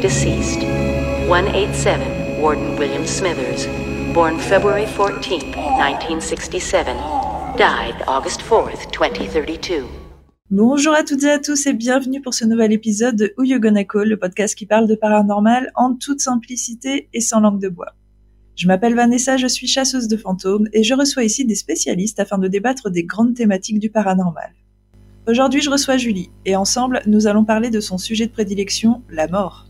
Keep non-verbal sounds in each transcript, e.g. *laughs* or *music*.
deceased. 187 Warden William Smithers, born February 14, 1967, died August 4th, 2032. Bonjour à toutes et à tous et bienvenue pour ce nouvel épisode de Who You Gonna Call, le podcast qui parle de paranormal en toute simplicité et sans langue de bois. Je m'appelle Vanessa, je suis chasseuse de fantômes et je reçois ici des spécialistes afin de débattre des grandes thématiques du paranormal. Aujourd'hui, je reçois Julie et ensemble, nous allons parler de son sujet de prédilection, la mort.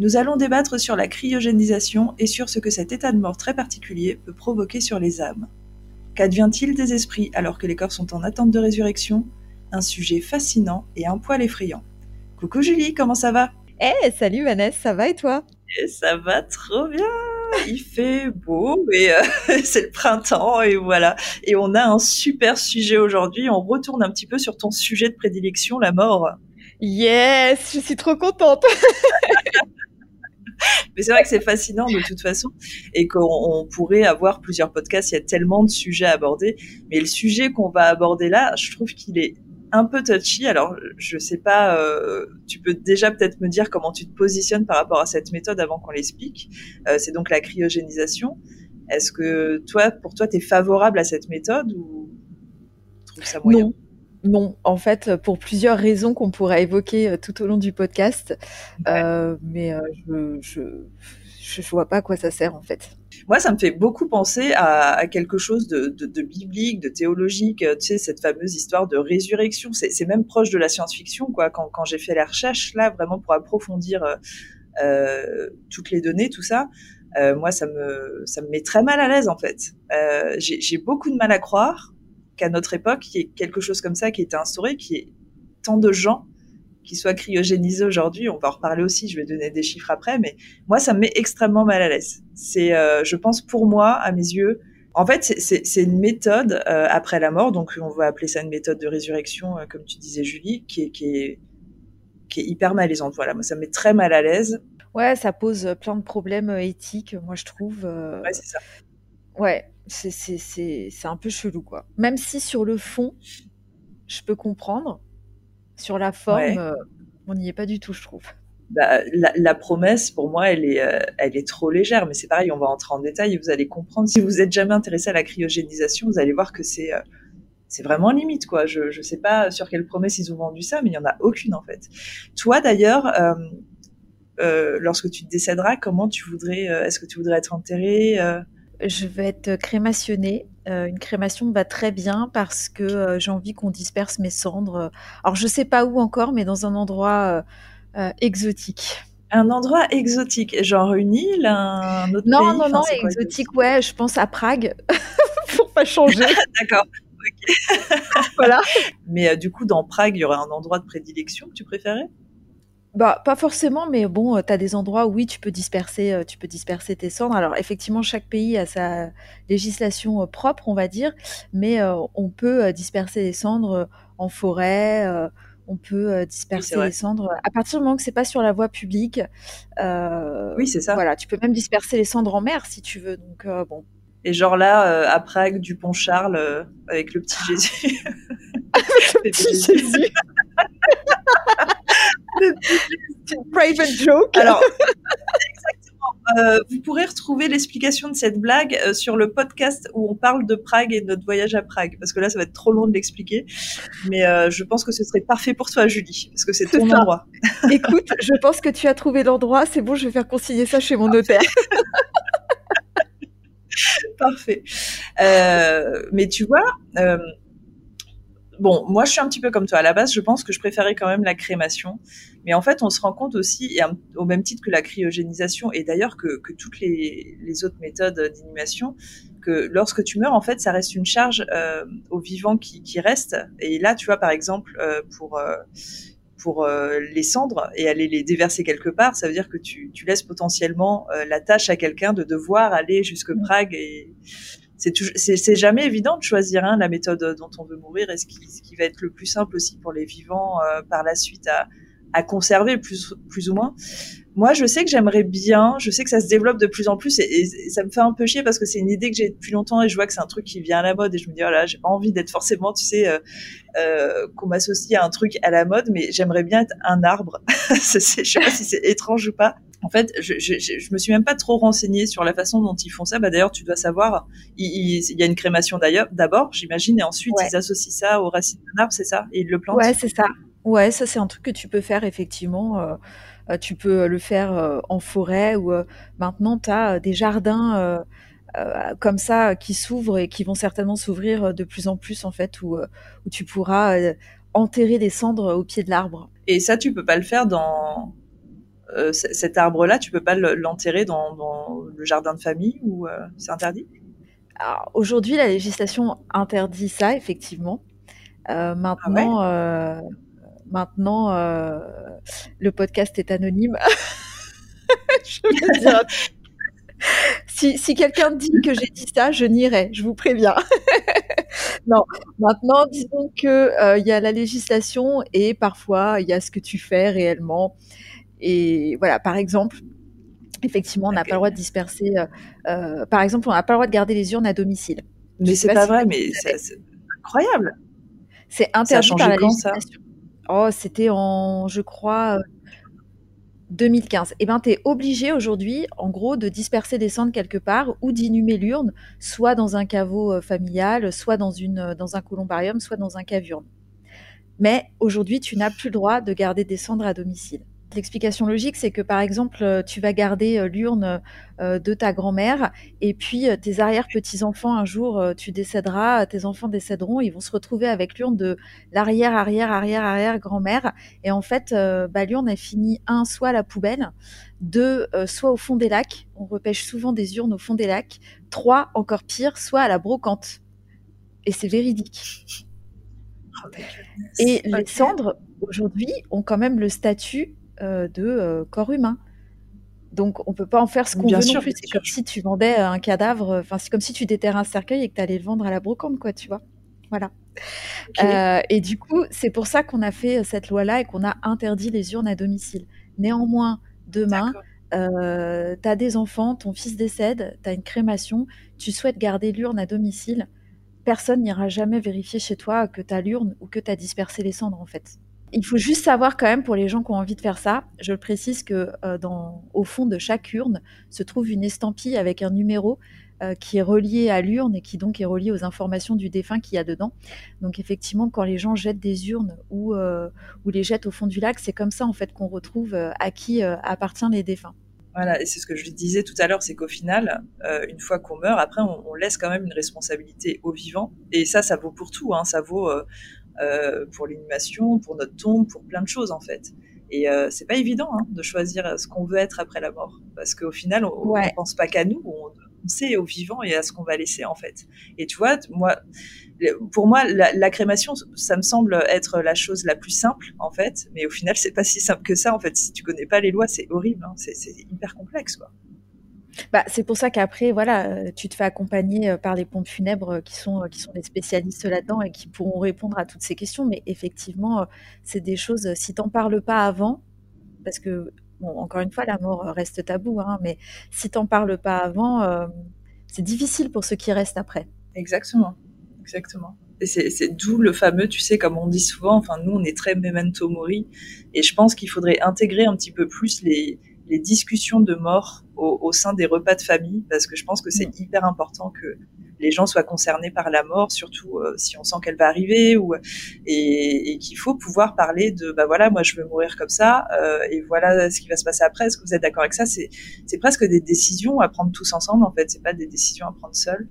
Nous allons débattre sur la cryogénisation et sur ce que cet état de mort très particulier peut provoquer sur les âmes. Qu'advient-il des esprits alors que les corps sont en attente de résurrection? Un sujet fascinant et un poil effrayant. Coucou Julie, comment ça va? Eh, salut Vanessa, ça va et toi? Et ça va trop bien il fait beau et euh, *laughs* c'est le printemps et voilà. Et on a un super sujet aujourd'hui. On retourne un petit peu sur ton sujet de prédilection, la mort. Yes, je suis trop contente. *laughs* Mais c'est vrai que c'est fascinant de toute façon et qu'on pourrait avoir plusieurs podcasts. Il y a tellement de sujets à aborder. Mais le sujet qu'on va aborder là, je trouve qu'il est un peu touchy. Alors, je sais pas, euh, tu peux déjà peut-être me dire comment tu te positionnes par rapport à cette méthode avant qu'on l'explique. Euh, c'est donc la cryogénisation. Est-ce que toi, pour toi, tu es favorable à cette méthode ou tu trouves ça moyen? Non, en fait, pour plusieurs raisons qu'on pourra évoquer euh, tout au long du podcast, euh, mais euh, je, je, je vois pas à quoi ça sert en fait. Moi, ça me fait beaucoup penser à, à quelque chose de, de, de, biblique, de théologique. Tu sais, cette fameuse histoire de résurrection. C'est même proche de la science-fiction, quoi. Quand, quand j'ai fait la recherche là, vraiment pour approfondir euh, toutes les données, tout ça. Euh, moi, ça me, ça me met très mal à l'aise en fait. Euh, j'ai beaucoup de mal à croire qu'à notre époque, il y ait quelque chose comme ça qui ait été instauré, qui est tant de gens qui soient cryogénisés aujourd'hui. On va en reparler aussi, je vais donner des chiffres après, mais moi, ça me met extrêmement mal à l'aise. C'est, euh, je pense, pour moi, à mes yeux, en fait, c'est une méthode euh, après la mort, donc on va appeler ça une méthode de résurrection, euh, comme tu disais, Julie, qui est, qui est, qui est hyper malaisante. Voilà, moi, ça me met très mal à l'aise. Ouais, ça pose plein de problèmes éthiques, moi, je trouve. Ouais, c'est ça. Ouais, c'est un peu chelou, quoi. Même si sur le fond, je peux comprendre, sur la forme, Ouais. euh, on n'y est pas du tout, je trouve. Bah, la, la promesse, pour moi, elle est, euh, elle est trop légère. Mais c'est pareil, on va entrer en détail et vous allez comprendre. Si vous êtes jamais intéressé à la cryogénisation, vous allez voir que c'est, euh, c'est vraiment limite, quoi. Je, je sais pas sur quelle promesse ils ont vendu ça, mais il y en a aucune en fait. Toi, d'ailleurs, lorsque tu décéderas, comment tu voudrais, est-ce que tu voudrais être enterré Je vais être crémationnée. Euh, une crémation me va très bien parce que euh, j'ai envie qu'on disperse mes cendres. Alors, je sais pas où encore, mais dans un endroit euh, exotique. Un endroit exotique, genre une île, un autre Non, pays. non, non, quoi, exotique, ouais, je pense à Prague, *laughs* pour pas changer. *laughs* D'accord. *laughs* voilà. Mais euh, du coup, dans Prague, il y aurait un endroit de prédilection que tu préférais? Bah, pas forcément, mais bon, tu as des endroits où oui, tu peux disperser, euh, tu peux disperser tes cendres. Alors, effectivement, chaque pays a sa législation euh, propre, on va dire, mais euh, on peut euh, disperser les cendres euh, en forêt, euh, on peut euh, disperser les cendres à partir du moment que c'est pas sur la voie publique. euh, Oui, c'est ça. Voilà, tu peux même disperser les cendres en mer si tu veux. Donc, euh, bon. Et genre là, euh, à Prague, du pont Charles, euh, avec le petit Jésus. *laughs* Le Petit Jésus. *laughs* Une private joke. Alors, *laughs* exactement. Euh, vous pourrez retrouver l'explication de cette blague euh, sur le podcast où on parle de Prague et de notre voyage à Prague, parce que là, ça va être trop long de l'expliquer. Mais euh, je pense que ce serait parfait pour toi, Julie, parce que c'est ton ça. endroit. *laughs* Écoute, je pense que tu as trouvé l'endroit. C'est bon, je vais faire consigner ça chez mon notaire. *laughs* Parfait. Euh, mais tu vois, bon, moi je suis un petit peu comme toi. À la base, je pense que je préférais quand même la crémation. Mais en fait, on se rend compte aussi, et au même titre que la cryogénisation, et d'ailleurs que, que toutes les, les autres méthodes d'inhumation, que lorsque tu meurs, en fait, ça reste une charge euh, aux vivants qui, qui restent. Et là, tu vois, par exemple, euh, pour euh, pour les cendres et aller les déverser quelque part, ça veut dire que tu, tu laisses potentiellement la tâche à quelqu'un de devoir aller jusque Prague et c'est jamais évident de choisir hein, la méthode dont on veut mourir et ce qui, ce qui va être le plus simple aussi pour les vivants euh, par la suite à, à conserver plus plus ou moins. Moi, je sais que j'aimerais bien, je sais que ça se développe de plus en plus et, ça me fait un peu chier parce que c'est une idée que j'ai depuis longtemps et je vois que c'est un truc qui vient à la mode et je me dis, oh j'ai pas envie d'être forcément, tu sais, euh, euh, qu'on m'associe à un truc à la mode, mais j'aimerais bien être un arbre. *laughs* je sais pas si c'est étrange ou pas. En fait, je, je, je, me suis même pas trop renseignée sur la façon dont ils font ça. Bah, d'ailleurs, tu dois savoir, il, il, y a une crémation d'ailleurs, d'abord, j'imagine, et ensuite ils associent ça aux racines d'un arbre, c'est ça? Et ils le plantent? Ouais, c'est ça. Ouais, ça c'est un truc que tu peux faire effectivement. Euh, euh, tu peux le faire euh, en forêt ou maintenant tu as des jardins comme ça qui s'ouvrent et qui vont certainement s'ouvrir de plus en plus en fait où, où tu pourras enterrer des cendres au pied de l'arbre. Et ça tu peux pas le faire dans cet arbre-là, tu peux pas l'enterrer dans, dans, le jardin de famille ou c'est interdit? Aujourd'hui, la législation interdit ça, effectivement. Euh, maintenant, ah Maintenant, euh, le podcast est anonyme. *laughs* si, si quelqu'un dit que j'ai dit ça, je nierai, je vous préviens. *laughs* non, maintenant, disons que euh, il y a la législation et parfois il y a ce que tu fais réellement. Et voilà, par exemple, effectivement, on n'a pas le droit de disperser. Euh, par exemple, on n'a pas le droit de garder les urnes à domicile. Mais c'est pas, vrai, mais c'est incroyable. C'est interdit par la législation. Oh, c'était en, je crois, 2015. Eh ben, tu es obligé aujourd'hui, en gros, de disperser des cendres quelque part ou d'inhumer l'urne, soit dans un caveau euh, familial, soit dans, une, euh, dans un columbarium, soit dans un cave-urne. Mais aujourd'hui, tu n'as plus le droit de garder des cendres à domicile. L'explication logique, c'est que par exemple, euh, tu vas garder euh, l'urne euh, de ta grand-mère et puis tes arrière-petits-enfants, un jour, tu décéderas, tes enfants décéderont, ils vont se retrouver avec l'urne de l'arrière, arrière, arrière, arrière grand-mère. Et en fait, bah, l'urne, elle finit, un, soit à la poubelle, deux, soit au fond des lacs. On repêche souvent des urnes au fond des lacs. Trois, encore pire, soit à la brocante. Et c'est véridique. Oh, et les cendres, aujourd'hui, ont quand même le statut euh, de euh, corps humain. Donc, on peut pas en faire ce qu'on veut non plus. C'est comme si tu vendais un cadavre, enfin, c'est comme si tu déterrais un cercueil et que tu allais le vendre à la brocante, quoi, tu vois. Voilà. Euh, et du coup, c'est pour ça qu'on a fait cette loi-là et qu'on a interdit les urnes à domicile. Néanmoins, demain, euh, tu as des enfants, ton fils décède, tu as une crémation, tu souhaites garder l'urne à domicile, personne n'ira jamais vérifier chez toi que tu as l'urne ou que tu as dispersé les cendres, en fait. Il faut juste savoir quand même pour les gens qui ont envie de faire ça, je le précise que euh, dans, au fond de chaque urne se trouve une estampille avec un numéro euh, qui est relié à l'urne et qui donc est relié aux informations du défunt qu'il y a dedans. Donc effectivement, quand les gens jettent des urnes ou, euh, ou les jettent au fond du lac, c'est comme ça en fait qu'on retrouve à qui appartient les défunts. Voilà, et c'est ce que je disais tout à l'heure, c'est qu'au final, une fois qu'on meurt, après, on, laisse quand même une responsabilité aux vivants. Et ça, ça vaut pour tout. Hein. Ça vaut euh, pour l'inhumation, pour notre tombe, pour plein de choses en fait. Et euh, c'est pas évident hein, de choisir ce qu'on veut être après la mort, parce qu'au final, on, ne pense pas qu'à nous, on, sait aux vivants et à ce qu'on va laisser en fait. Et tu vois, moi, pour moi, la, crémation, ça me semble être la chose la plus simple en fait, mais au final, c'est pas si simple que ça en fait. Si tu connais pas les lois, c'est horrible, hein. c'est hyper complexe quoi. Bah, c'est pour ça qu'après, voilà, euh, tu te fais accompagner euh, par les pompes funèbres euh, qui sont, qui sont des spécialistes là-dedans et qui pourront répondre à toutes ces questions. Mais effectivement, c'est des choses, si t'en parles pas avant, parce que, encore une fois, la mort reste tabou, hein, mais si t'en parles pas avant, c'est difficile pour ceux qui restent après. Exactement, exactement. Et c'est d'où le fameux, tu sais, comme on dit souvent, enfin, nous, on est très memento mori, et je pense qu'il faudrait intégrer un petit peu plus les, les discussions de mort au, sein des repas de famille, parce que je pense que c'est mm. hyper important que les gens soient concernés par la mort, surtout euh, si on sent qu'elle va arriver, ou, et, qu'il faut pouvoir parler de, bah voilà, moi je veux mourir comme ça, euh, et voilà ce qui va se passer après. Est-ce que vous êtes d'accord avec ça? C'est presque des décisions à prendre tous ensemble, en fait. C'est pas des décisions à prendre seuls.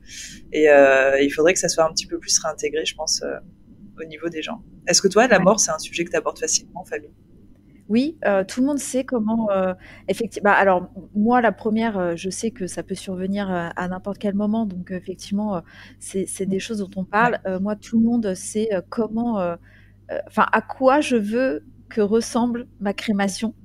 Et euh, il faudrait que ça soit un petit peu plus réintégré, je pense, au niveau des gens. Est-ce que toi, la mort, c'est un sujet que tu abordes facilement en famille? Oui, euh, tout le monde sait comment, euh, effectivement. Bah, alors moi, la première, euh, je sais que ça peut survenir à n'importe quel moment, donc effectivement, c'est des choses dont on parle. moi, tout le monde sait comment, enfin, à quoi je veux que ressemble ma crémation.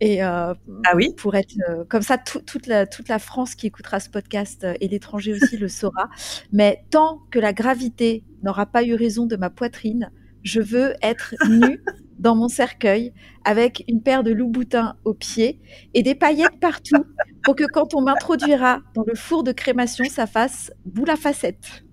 Et ah oui? pour être comme ça, toute la toute la France qui écoutera ce podcast et l'étranger aussi *laughs* le saura. Mais tant que la gravité n'aura pas eu raison de ma poitrine, je veux être nue dans mon cercueil avec une paire de loups-boutins aux pieds et des paillettes partout pour que quand on m'introduira dans le four de crémation, ça fasse boule à facettes.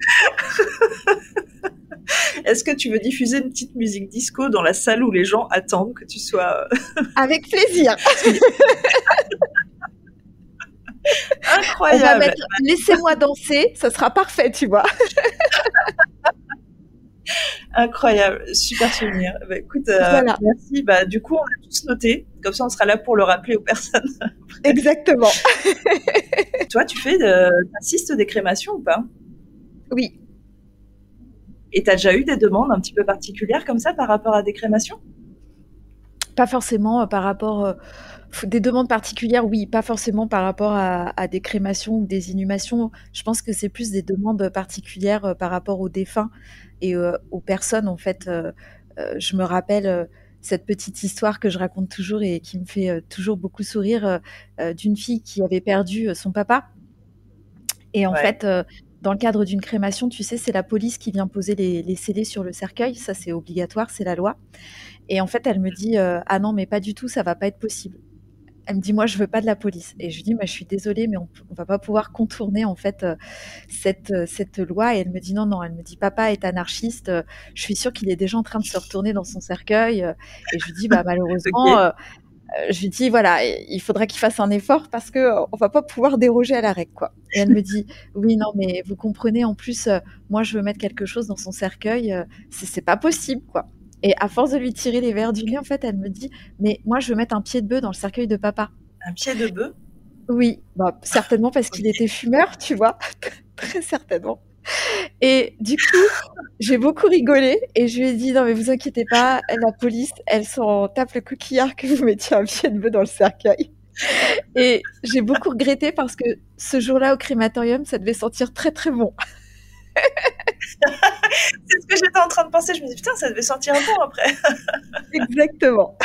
*laughs* Est-ce que tu veux diffuser une petite musique disco dans la salle où les gens attendent que tu sois... Euh, *laughs* avec plaisir. *laughs* Incroyable. Laissez-moi danser, ça sera parfait, tu vois. Incroyable, super souvenir. Bah, écoute, euh, merci. Bah, du coup, on a tous noté. Comme ça, on sera là pour le rappeler aux personnes. *laughs* Exactement. *laughs* Toi, tu fais de, assistes des crémations ou pas? Oui. Et tu as déjà eu des demandes un petit peu particulières comme ça par rapport à des crémations Pas forcément euh, par rapport. Euh, des demandes particulières, oui, pas forcément par rapport à, des crémations ou des inhumations. Je pense que c'est plus des demandes particulières par rapport aux défunts et aux personnes. En fait, je me rappelle cette petite histoire que je raconte toujours et qui me fait toujours beaucoup sourire d'une fille qui avait perdu son papa. Et en fait, dans le cadre d'une crémation, tu sais, c'est la police qui vient poser les, les scellés sur le cercueil. Ça, c'est obligatoire, c'est la loi. Et en fait, elle me dit Ah non, mais pas du tout, ça va pas être possible. Elle me dit moi je veux pas de la police et je lui dis je suis désolée mais on, ne va pas pouvoir contourner en fait cette cette loi et elle me dit non non elle me dit papa est anarchiste je suis sûre qu'il est déjà en train de se retourner dans son cercueil et je lui dis bah malheureusement *laughs* je lui dis voilà, il faudra qu'il fasse un effort parce que on va pas pouvoir déroger à la règle quoi. Et elle me dit *laughs* oui non mais vous comprenez en plus moi je veux mettre quelque chose dans son cercueil, c'est pas possible quoi. Et à force de lui tirer les verres du nez en fait, elle me dit mais moi je veux mettre un pied de bœuf dans le cercueil de papa. Un pied de bœuf? Oui, bah, certainement parce qu'il était fumeur, tu vois, *laughs* très certainement. Et du coup, j'ai beaucoup rigolé et je lui ai dit non mais vous inquiétez pas, la police, elle s'en tape le coquillard que vous mettiez un pied de bœuf dans le cercueil. Et j'ai beaucoup regretté parce que ce jour-là au crématorium, ça devait sentir très très bon. C'est ce que j'étais en train de penser. Je me dis, putain, ça devait sentir bon après. *laughs* Exactement.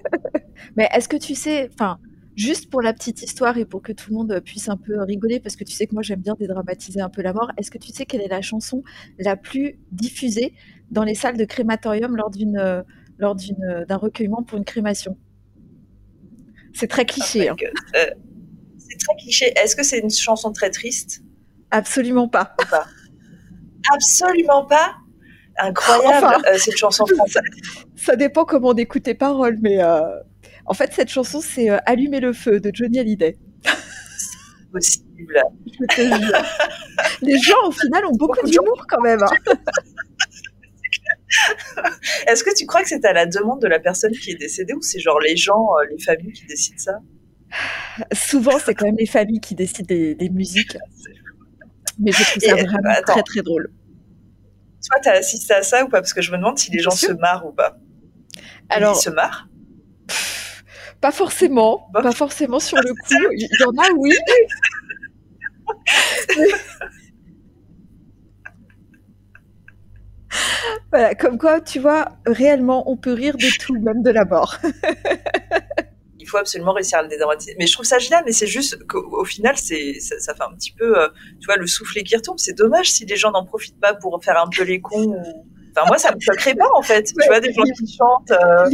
*laughs* Mais est-ce que tu sais, enfin, juste pour la petite histoire et pour que tout le monde puisse un peu rigoler, parce que tu sais que moi j'aime bien dédramatiser un peu la mort, est-ce que tu sais quelle est la chanson la plus diffusée dans les salles de crématorium lors d'une lors d'une d'un recueillement pour une crémation? C'est très cliché. Oh hein. euh, c'est très cliché. Est-ce que c'est une chanson très triste? Absolument pas. pas? Absolument pas. Incroyable euh, cette chanson *laughs* française. Ça, dépend comment on écoute tes paroles, mais euh, en fait cette chanson c'est euh, Allumer le feu de Johnny Hallyday. possible. Les gens au final ont beaucoup, d'humour quand même. Hein. Est-ce que tu crois que c'est à la demande de la personne qui est décédée ou c'est genre les gens, les familles qui décident ça? Souvent, c'est quand même les familles qui décident des, musiques. Mais je trouve ça vraiment très très drôle. Toi, tu as assisté à ça ou pas? Parce que je me demande si les gens se marrent ou pas. Alors, Ils se marrent? Pas forcément, pas forcément sur le coup. Il y en a, oui. *laughs* voilà, comme quoi, tu vois, réellement, on peut rire de tout, même de la mort. *laughs* il faut absolument réussir à le dédramatiser. Mais je trouve ça génial, mais c'est juste qu'au final, c'est ça, fait un petit peu, euh, tu vois, le soufflet qui retombe. C'est dommage si les gens n'en profitent pas pour faire un peu les cons. Enfin, moi, ça me choquerait pas, en fait. tu vois, des gens qui chantent. Euh.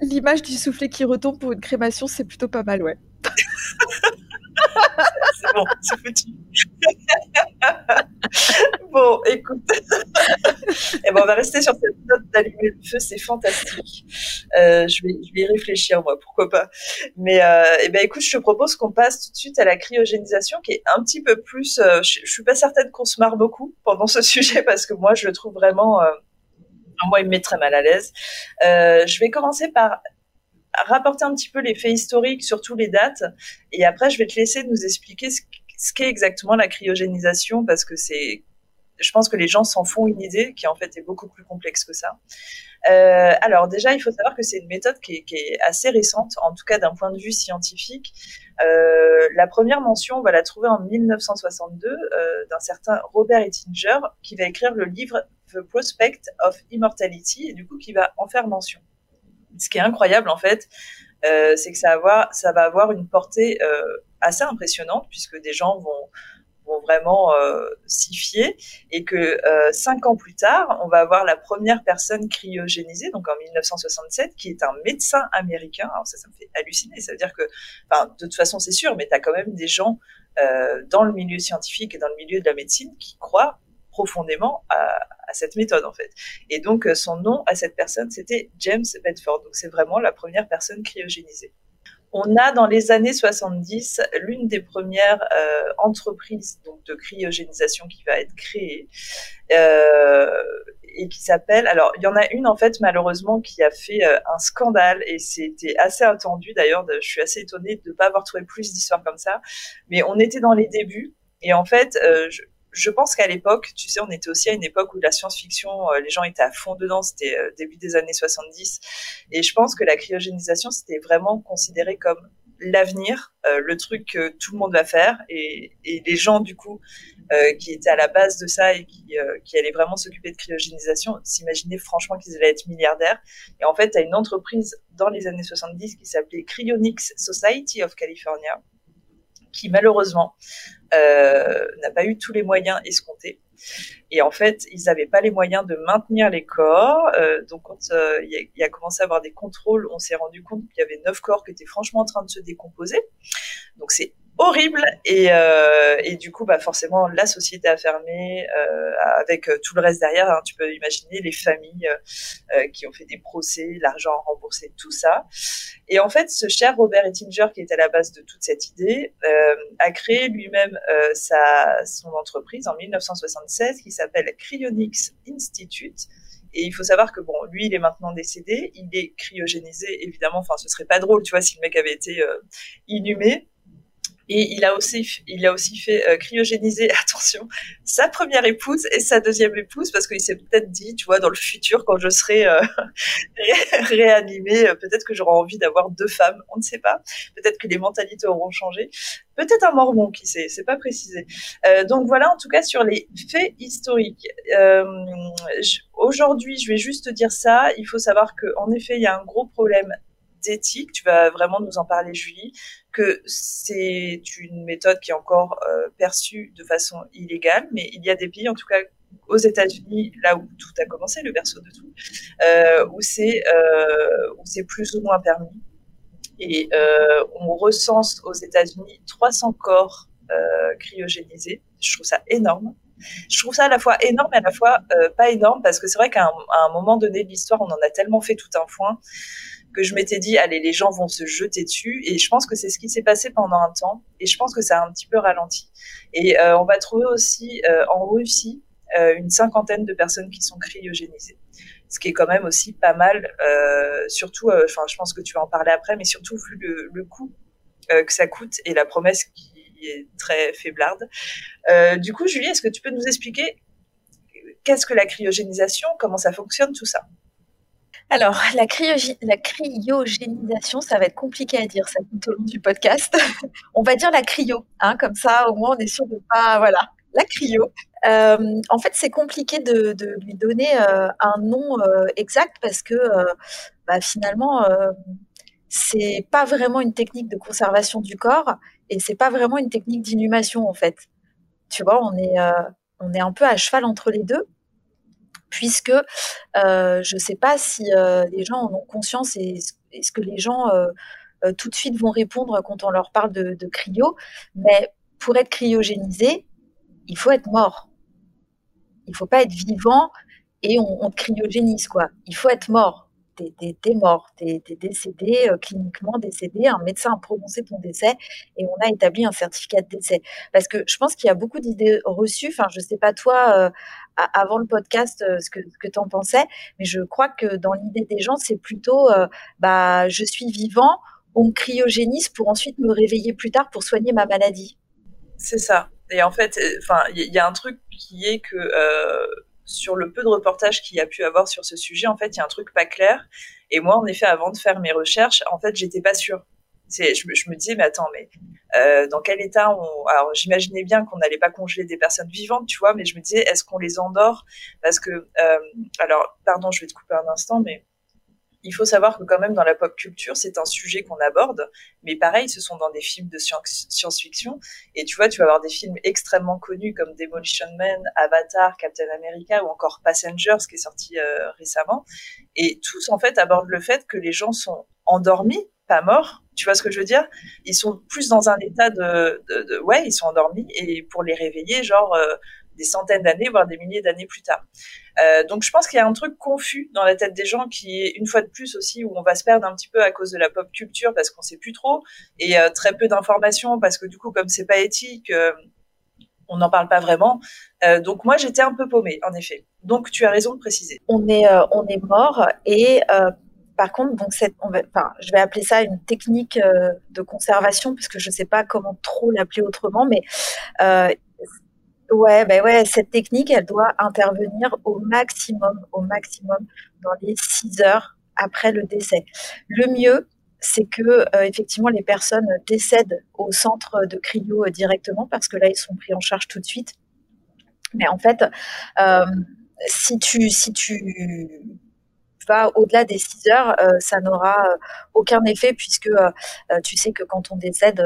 L'image du soufflet qui retombe pour une crémation, c'est plutôt pas mal, ouais. *laughs* c'est bon, c'est foutu. *laughs* bon, écoute. *laughs* Eh ben, on va rester sur cette note d'allumer le feu, c'est fantastique. Euh, je, vais, je vais y réfléchir, moi, pourquoi pas. Mais euh, eh ben, écoute, je te propose qu'on passe tout de suite à la cryogénisation, qui est un petit peu plus... Euh, je, je suis pas certaine qu'on se marre beaucoup pendant ce *laughs* sujet, parce que moi, je le trouve vraiment... Euh, moi, il me met très mal à l'aise. Je vais commencer par rapporter un petit peu les faits historiques, surtout les dates, et après je vais te laisser nous expliquer ce qu'est exactement la cryogénisation, parce que c'est, je pense que les gens s'en font une idée, qui en fait est beaucoup plus complexe que ça. Euh, alors déjà, il faut savoir que c'est une méthode qui est, assez récente, en tout cas d'un point de vue scientifique. Euh, la première mention, on va la trouver en 1962 euh, d'un certain Robert Ettinger, qui va écrire le livre The Prospect of Immortality, et du coup qui va en faire mention ce qui est incroyable en fait, c'est que ça va, avoir, une portée assez impressionnante puisque des gens vont, vont vraiment s'y fier et que cinq ans plus tard, on va avoir la première personne cryogénisée, donc en 1967, qui est un médecin américain. Alors ça, ça me fait halluciner. Ça veut dire que, enfin, de toute façon, c'est sûr, mais tu as quand même des gens dans le milieu scientifique et dans le milieu de la médecine qui croient profondément à, cette méthode en fait. Et donc euh, son nom à cette personne, c'était James Bedford. Donc c'est vraiment la première personne cryogénisée. On a dans les années 70 l'une des premières euh, entreprises donc, de cryogénisation qui va être créée euh, et qui s'appelle. Alors il y en a une en fait malheureusement qui a fait un scandale et c'était assez attendu d'ailleurs. Je suis assez étonnée de ne pas avoir trouvé plus d'histoires comme ça. Mais on était dans les débuts et en fait je pense qu'à l'époque, tu sais, on était aussi à une époque où la science-fiction, euh, les gens étaient à fond dedans, c'était euh, début des années 70. Et je pense que la cryogénisation, c'était vraiment considéré comme l'avenir, euh, le truc que tout le monde va faire. Et, les gens, du coup, qui étaient à la base de ça et qui, allaient vraiment s'occuper de cryogénisation, s'imaginaient franchement qu'ils allaient être milliardaires. Et en fait, tu as une entreprise dans les années 70 qui s'appelait Cryonics Society of California, qui malheureusement n'a pas eu tous les moyens escomptés. Et en fait, ils n'avaient pas les moyens de maintenir les corps. Euh, donc, quand euh, il, y a, commencé à avoir des contrôles, on s'est rendu compte qu'il y avait neuf corps qui étaient franchement en train de se décomposer. Donc, c'est horrible. Et, euh, et du coup bah forcément la société a fermé euh, avec euh, tout le reste derrière hein, tu peux imaginer les familles euh, qui ont fait des procès l'argent remboursé tout ça. Et en fait ce cher Robert Ettinger qui est à la base de toute cette idée euh, a créé lui-même sa son entreprise en 1976 qui s'appelle Cryonics Institute. Et il faut savoir que bon, lui, il est maintenant décédé, il est cryogénisé, évidemment. Enfin, ce serait pas drôle, tu vois, si le mec avait été inhumé. Et il a aussi, il a aussi fait euh, cryogéniser, *laughs* attention, sa première épouse et sa deuxième épouse, parce qu'il s'est peut-être dit, tu vois, dans le futur, quand je serai euh, *laughs* réanimé, euh, peut-être que j'aurai envie d'avoir deux femmes, on ne sait pas. Peut-être que les mentalités auront changé. Peut-être un mormon, qui sait, c'est pas précisé. Euh, donc voilà, en tout cas, sur les faits historiques. Aujourd'hui, je vais juste dire ça. Il faut savoir qu'en effet, il y a un gros problème d'éthique. Tu vas vraiment nous en parler, Julie que c'est une méthode qui est encore euh, perçue de façon illégale, mais il y a des pays, en tout cas aux États-Unis, là où tout a commencé, le berceau de tout, euh, où c'est euh, c'est plus ou moins permis. Et on recense aux États-Unis 300 corps cryogénisés. Je trouve ça énorme. Je trouve ça à la fois énorme et à la fois pas énorme parce que c'est vrai qu'à un, un, moment donné de l'histoire, on en a tellement fait tout un foin que je m'étais dit, allez, les gens vont se jeter dessus. Et je pense que c'est ce qui s'est passé pendant un temps. Et je pense que ça a un petit peu ralenti. Et euh, on va trouver aussi euh, en Russie euh, une cinquantaine de personnes qui sont cryogénisées. Ce qui est quand même aussi pas mal, surtout, enfin, je pense que tu vas en parler après, mais surtout vu le, le coût que ça coûte et la promesse qui est très faiblarde. du coup, Julie, est-ce que tu peux nous expliquer qu'est-ce que la cryogénisation, comment ça fonctionne, tout ça? Alors, la, cryogénisation, ça va être compliqué à dire ça tout au long du podcast. *laughs* on va dire la cryo, hein, comme ça, au moins, on est sûr de pas, voilà, la cryo. Euh, en fait, c'est compliqué de, lui donner euh, un nom euh, exact parce que bah, finalement, c'est pas vraiment une technique de conservation du corps et c'est pas vraiment une technique d'inhumation en fait. Tu vois, on est on est un peu à cheval entre les deux puisque euh, je ne sais pas si euh, les gens en ont conscience et est-ce que les gens euh, tout de suite vont répondre quand on leur parle de, cryo, mais pour être cryogénisé, il faut être mort. Il ne faut pas être vivant et on, te cryogénise, quoi. Il faut être mort t'es mort, t'es es décédé, cliniquement décédé, un médecin a prononcé ton décès et on a établi un certificat de décès. Parce que je pense qu'il y a beaucoup d'idées reçues, enfin je sais pas toi, avant le podcast, euh, ce que, que tu en pensais, mais je crois que dans l'idée des gens, c'est plutôt, bah je suis vivant, on me cryogénise pour ensuite me réveiller plus tard pour soigner ma maladie. C'est ça. Et en fait, enfin, il y, a un truc qui est que sur le peu de reportages qu'il y a pu avoir sur ce sujet, en fait, il y a un truc pas clair. Et moi, en effet, avant de faire mes recherches, en fait, j'étais pas sûre. Je, me disais, mais attends, mais euh, dans quel état on... Alors, j'imaginais bien qu'on n'allait pas congeler des personnes vivantes, tu vois, mais je me disais, est-ce qu'on les endort? Parce que, euh, alors, pardon, je vais te couper un instant, mais il faut savoir que quand même dans la pop culture, c'est un sujet qu'on aborde, mais pareil, ce sont dans des films de science-fiction. Et tu vois, tu vas avoir des films extrêmement connus comme Demolition Man, Avatar, Captain America ou encore Passengers qui est sorti euh, récemment. Et tous en fait abordent le fait que les gens sont endormis, pas morts. Tu vois ce que je veux dire? Ils sont plus dans un état de, ouais, ils sont endormis et pour les réveiller, genre euh, des centaines d'années, voire des milliers d'années plus tard. Euh, donc je pense qu'il y a un truc confus dans la tête des gens qui est une fois de plus aussi où on va se perdre un petit peu à cause de la pop culture parce qu'on sait plus trop et euh, très peu d'informations parce que du coup comme c'est pas éthique, on n'en parle pas vraiment. Donc moi j'étais un peu paumée en effet. Donc tu as raison de préciser. On est on est mort et par contre, je vais appeler ça une technique de conservation parce que je ne sais pas comment trop l'appeler autrement, mais Ouais, ben ouais, cette technique, elle doit intervenir au maximum, au maximum dans les 6 heures après le décès. Le mieux, c'est que euh, effectivement les personnes décèdent au centre de cryo euh, directement parce que là ils sont pris en charge tout de suite. Mais en fait, euh, si tu au-delà des 6 heures, ça n'aura aucun effet puisque tu sais que quand on décède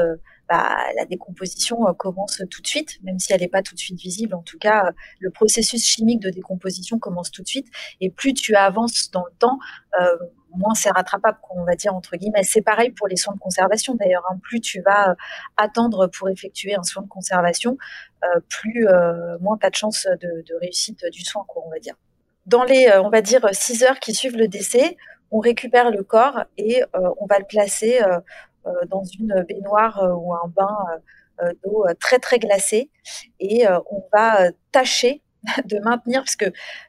bah, la décomposition euh, commence tout de suite, même si elle n'est pas tout de suite visible. En tout cas, le processus chimique de décomposition commence tout de suite. Et plus tu avances dans le temps, euh, moins c'est rattrapable, on va dire entre guillemets. C'est pareil pour les soins de conservation d'ailleurs. Hein. Plus tu vas euh, attendre pour effectuer un soin de conservation, plus moins tu as de chance de, réussite du soin, quoi, on va dire. Dans les, on va dire, 6 heures qui suivent le décès, on récupère le corps et on va le placer euh, dans une baignoire euh, ou un bain euh, d'eau très très glacée et on va tâcher *laughs* de maintenir parce que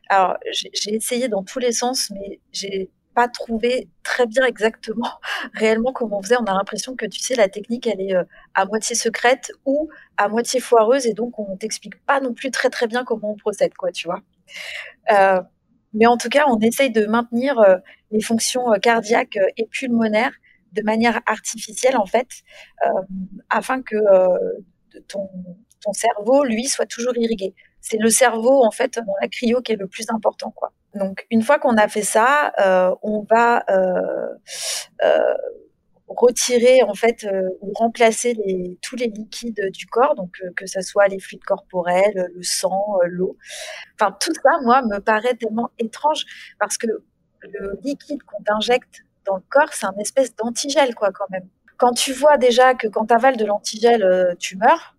alors j'ai essayé dans tous les sens mais j'ai pas trouvé très bien exactement *laughs* réellement comment on faisait. On a l'impression que tu sais la technique elle est à moitié secrète ou à moitié foireuse et donc on t'explique pas non plus très très bien comment on procède quoi, tu vois. Euh, mais en tout cas, on essaye de maintenir les fonctions cardiaques et pulmonaires de manière artificielle en fait, euh, afin que euh, ton, ton cerveau, lui, soit toujours irrigué. C'est le cerveau en fait dans la cryo qui est le plus important quoi. Donc une fois qu'on a fait ça, euh, on va retirer en fait ou remplacer les, tous les liquides du corps, donc que ce soit les fluides corporels, le sang, l'eau. Enfin tout ça, moi, me paraît tellement étrange parce que le liquide qu'on injecte dans le corps, c'est un espèce d'antigel, quoi, quand même. Quand tu vois déjà que quand tu avales de l'antigel, euh, tu meurs,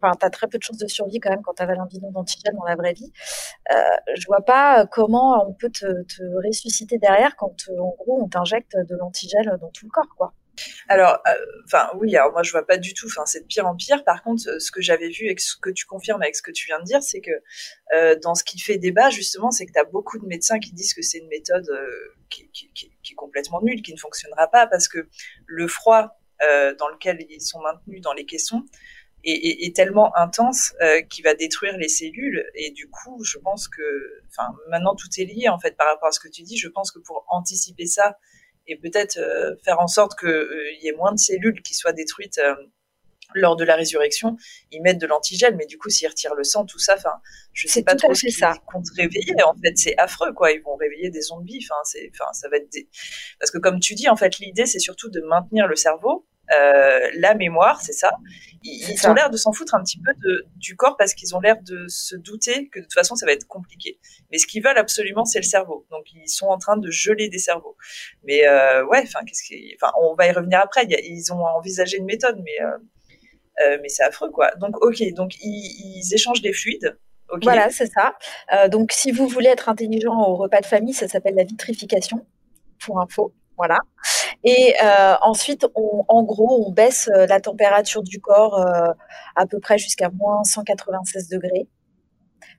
enfin, tu très peu de chances de survie quand même quand tu avales un bidon d'antigel dans la vraie vie, euh, je vois pas comment on peut te, te ressusciter derrière quand, euh, en gros, on t'injecte de l'antigel dans tout le corps, quoi. Alors, euh, enfin oui, moi je vois pas du tout. Enfin, c'est de pire en pire. Par contre, euh, ce que j'avais vu et ce que tu confirmes avec ce que tu viens de dire, c'est que euh, dans ce qui fait débat justement, c'est que tu as beaucoup de médecins qui disent que c'est une méthode qui, est complètement nulle, qui ne fonctionnera pas parce que le froid dans lequel ils sont maintenus dans les caissons est, tellement intense qu'il va détruire les cellules. Et du coup, je pense que, enfin, maintenant tout est lié en fait par rapport à ce que tu dis. Je pense que pour anticiper ça et peut-être euh, faire en sorte qu'il euh, y ait moins de cellules qui soient détruites euh, lors de la résurrection, ils mettent de l'antigel, mais du coup, s'ils retirent le sang, tout ça, enfin, je sais pas trop ce qu'ils comptent réveiller. En fait, c'est affreux, quoi. Ils vont réveiller des zombies. Enfin, c'est, enfin, ça va être des... parce que comme tu dis, en fait, l'idée, c'est surtout de maintenir le cerveau euh, la mémoire, c'est ça. Ils, ont l'air de s'en foutre un petit peu de, du corps parce qu'ils ont l'air de se douter que de toute façon ça va être compliqué. Mais ce qu'ils veulent absolument, c'est le cerveau. Donc ils sont en train de geler des cerveaux. Mais euh, ouais, enfin qu'est-ce qui, enfin on va y revenir après. ils ont envisagé une méthode, mais euh, mais c'est affreux quoi. Donc ok, donc ils, ils échangent des fluides. Voilà, c'est ça. Donc si vous voulez être intelligent au repas de famille, ça s'appelle la vitrification. Pour info. Voilà. Et euh, ensuite, on, en gros, on baisse euh, la température du corps euh, à peu près jusqu'à moins 196 degrés.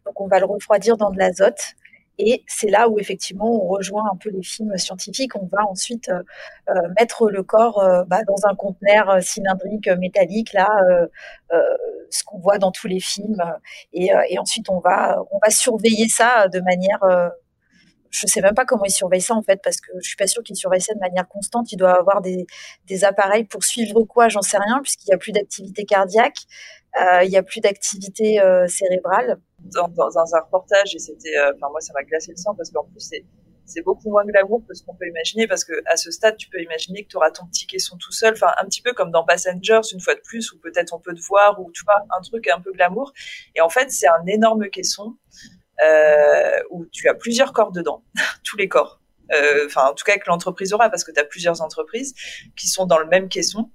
Donc, on va le refroidir dans de l'azote. Et c'est là où effectivement on rejoint un peu les films scientifiques. On va ensuite euh, mettre le corps bah, dans un conteneur cylindrique métallique, là, ce qu'on voit dans tous les films. Et, et, ensuite on va on va surveiller ça de manière je sais même pas comment ils surveillent ça en fait, parce que je suis pas sûre qu'ils surveillent ça de manière constante. Ils doivent avoir des, appareils pour suivre quoi, j'en sais rien, puisqu'il y a plus d'activité cardiaque, euh, il y a plus d'activité euh, cérébrale. Dans, un reportage, et c'était, euh, enfin moi ça m'a glacé le sang parce qu'en plus c'est beaucoup moins glamour que ce qu'on peut imaginer parce que à ce stade, tu peux imaginer que tu auras ton petit caisson tout seul, enfin un petit peu comme dans Passengers une fois de plus, où peut-être on peut te voir, ou tu vois un truc un peu glamour. Et en fait, c'est un énorme caisson où tu as plusieurs corps dedans, *laughs* tous les corps. Euh, enfin, en tout cas que l'entreprise aura, parce que tu as plusieurs entreprises qui sont dans le même caisson.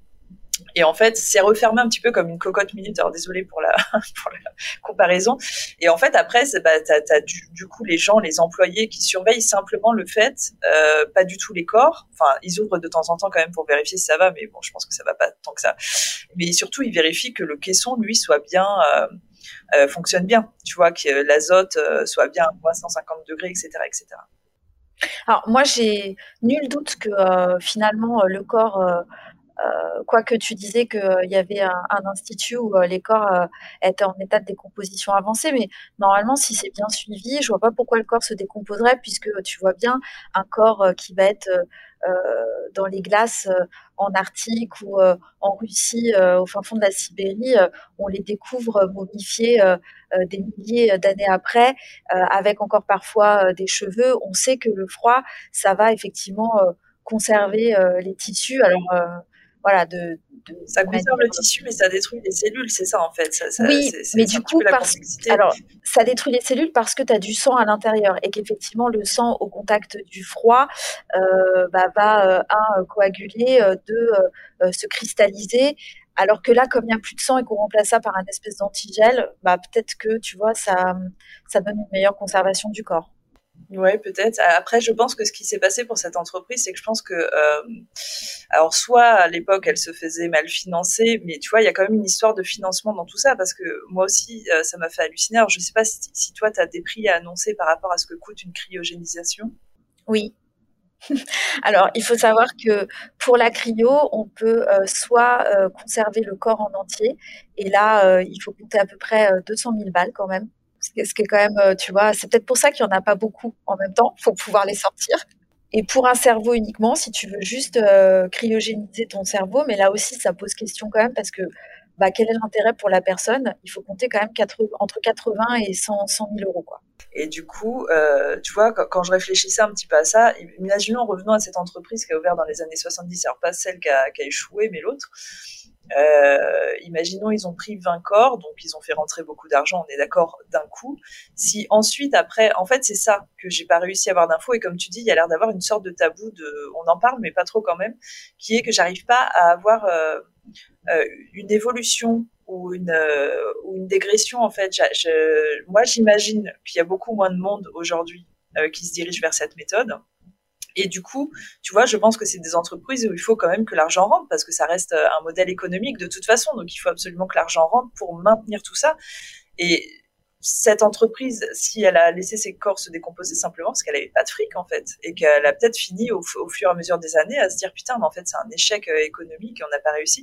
Et en fait, c'est refermé un petit peu comme une cocotte minute. Alors désolé pour la, *laughs* pour la comparaison. Et en fait, après, bah, tu as, du, du, coup les gens, les employés qui surveillent simplement le fait, euh, pas du tout les corps. Enfin, ils ouvrent de temps en temps quand même pour vérifier si ça va, mais bon, je pense que ça va pas tant que ça. Mais surtout, ils vérifient que le caisson, lui, soit bien... Euh, euh, fonctionne bien, tu vois, que l'azote euh, soit bien à 150 degrés, etc., etc. Alors moi, j'ai nul doute que euh, finalement le corps euh, quoique tu disais qu'il y avait un, institut où les corps étaient en état de décomposition avancée, mais normalement, si c'est bien suivi, je vois pas pourquoi le corps se décomposerait, puisque tu vois bien un corps qui va être dans les glaces en Arctique ou en Russie, au fin fond de la Sibérie, on les découvre momifiés des milliers d'années après, avec encore parfois des cheveux. On sait que le froid, ça va effectivement conserver les tissus. Alors voilà, ça conserve le tissu, mais ça détruit les cellules, c'est ça en fait. oui, mais du coup, parce, alors, ça détruit les cellules parce que tu as du sang à l'intérieur et qu'effectivement, le sang au contact du froid euh, bah, va, euh, un, coaguler, euh, deux, se cristalliser. Alors que là, comme il n'y a plus de sang et qu'on remplace ça par un espèce d'antigel, bah, peut-être que tu vois, ça, ça donne une meilleure conservation du corps. Ouais, peut-être. Après, je pense que ce qui s'est passé pour cette entreprise, c'est que je pense que, euh, alors, soit à l'époque, elle se faisait mal financer, mais tu vois, il y a quand même une histoire de financement dans tout ça, parce que moi aussi, euh, ça m'a fait halluciner. Alors, je sais pas si, toi, tu as des prix à annoncer par rapport à ce que coûte une cryogénisation. Oui. *laughs* Alors, il faut savoir que pour la cryo, on peut euh, soit conserver le corps en entier, et là, il faut compter à peu près 200 000 balles quand même ce qui quand même, euh, tu vois, c'est peut-être pour ça qu'il n'y en a pas beaucoup en même temps. Il faut pouvoir les sortir. Et pour un cerveau uniquement, si tu veux juste euh, cryogéniser ton cerveau, mais là aussi, ça pose question quand même parce que bah, quel est l'intérêt pour la personne? Il faut compter quand même entre 80 et 100, 100 000 euros. Quoi. Et du coup, euh, tu vois, quand, je réfléchissais un petit peu à ça, imaginons, revenons à cette entreprise qui a ouvert dans les années 70, alors pas celle qui a échoué, mais l'autre. Euh, imaginons, ils ont pris 20 corps, donc ils ont fait rentrer beaucoup d'argent, on est d'accord, d'un coup. Si ensuite, après, en fait, c'est ça que j'ai pas réussi à avoir d'infos, et comme tu dis, il y a l'air d'avoir une sorte de tabou de, on en parle, mais pas trop quand même, qui est que j'arrive pas à avoir euh, euh, une évolution ou une, dégression, en fait. Moi, j'imagine qu'il y a beaucoup moins de monde aujourd'hui qui se dirige vers cette méthode. Et du coup, tu vois, je pense que c'est des entreprises où il faut quand même que l'argent rentre parce que ça reste euh, un modèle économique de toute façon. Donc, il faut absolument que l'argent rentre pour maintenir tout ça. Et cette entreprise, si elle a laissé ses corps se décomposer simplement parce qu'elle avait pas de fric en fait, et qu'elle a peut-être fini au, fur et à mesure des années à se dire putain, mais en fait c'est un échec euh, économique on n'a pas réussi.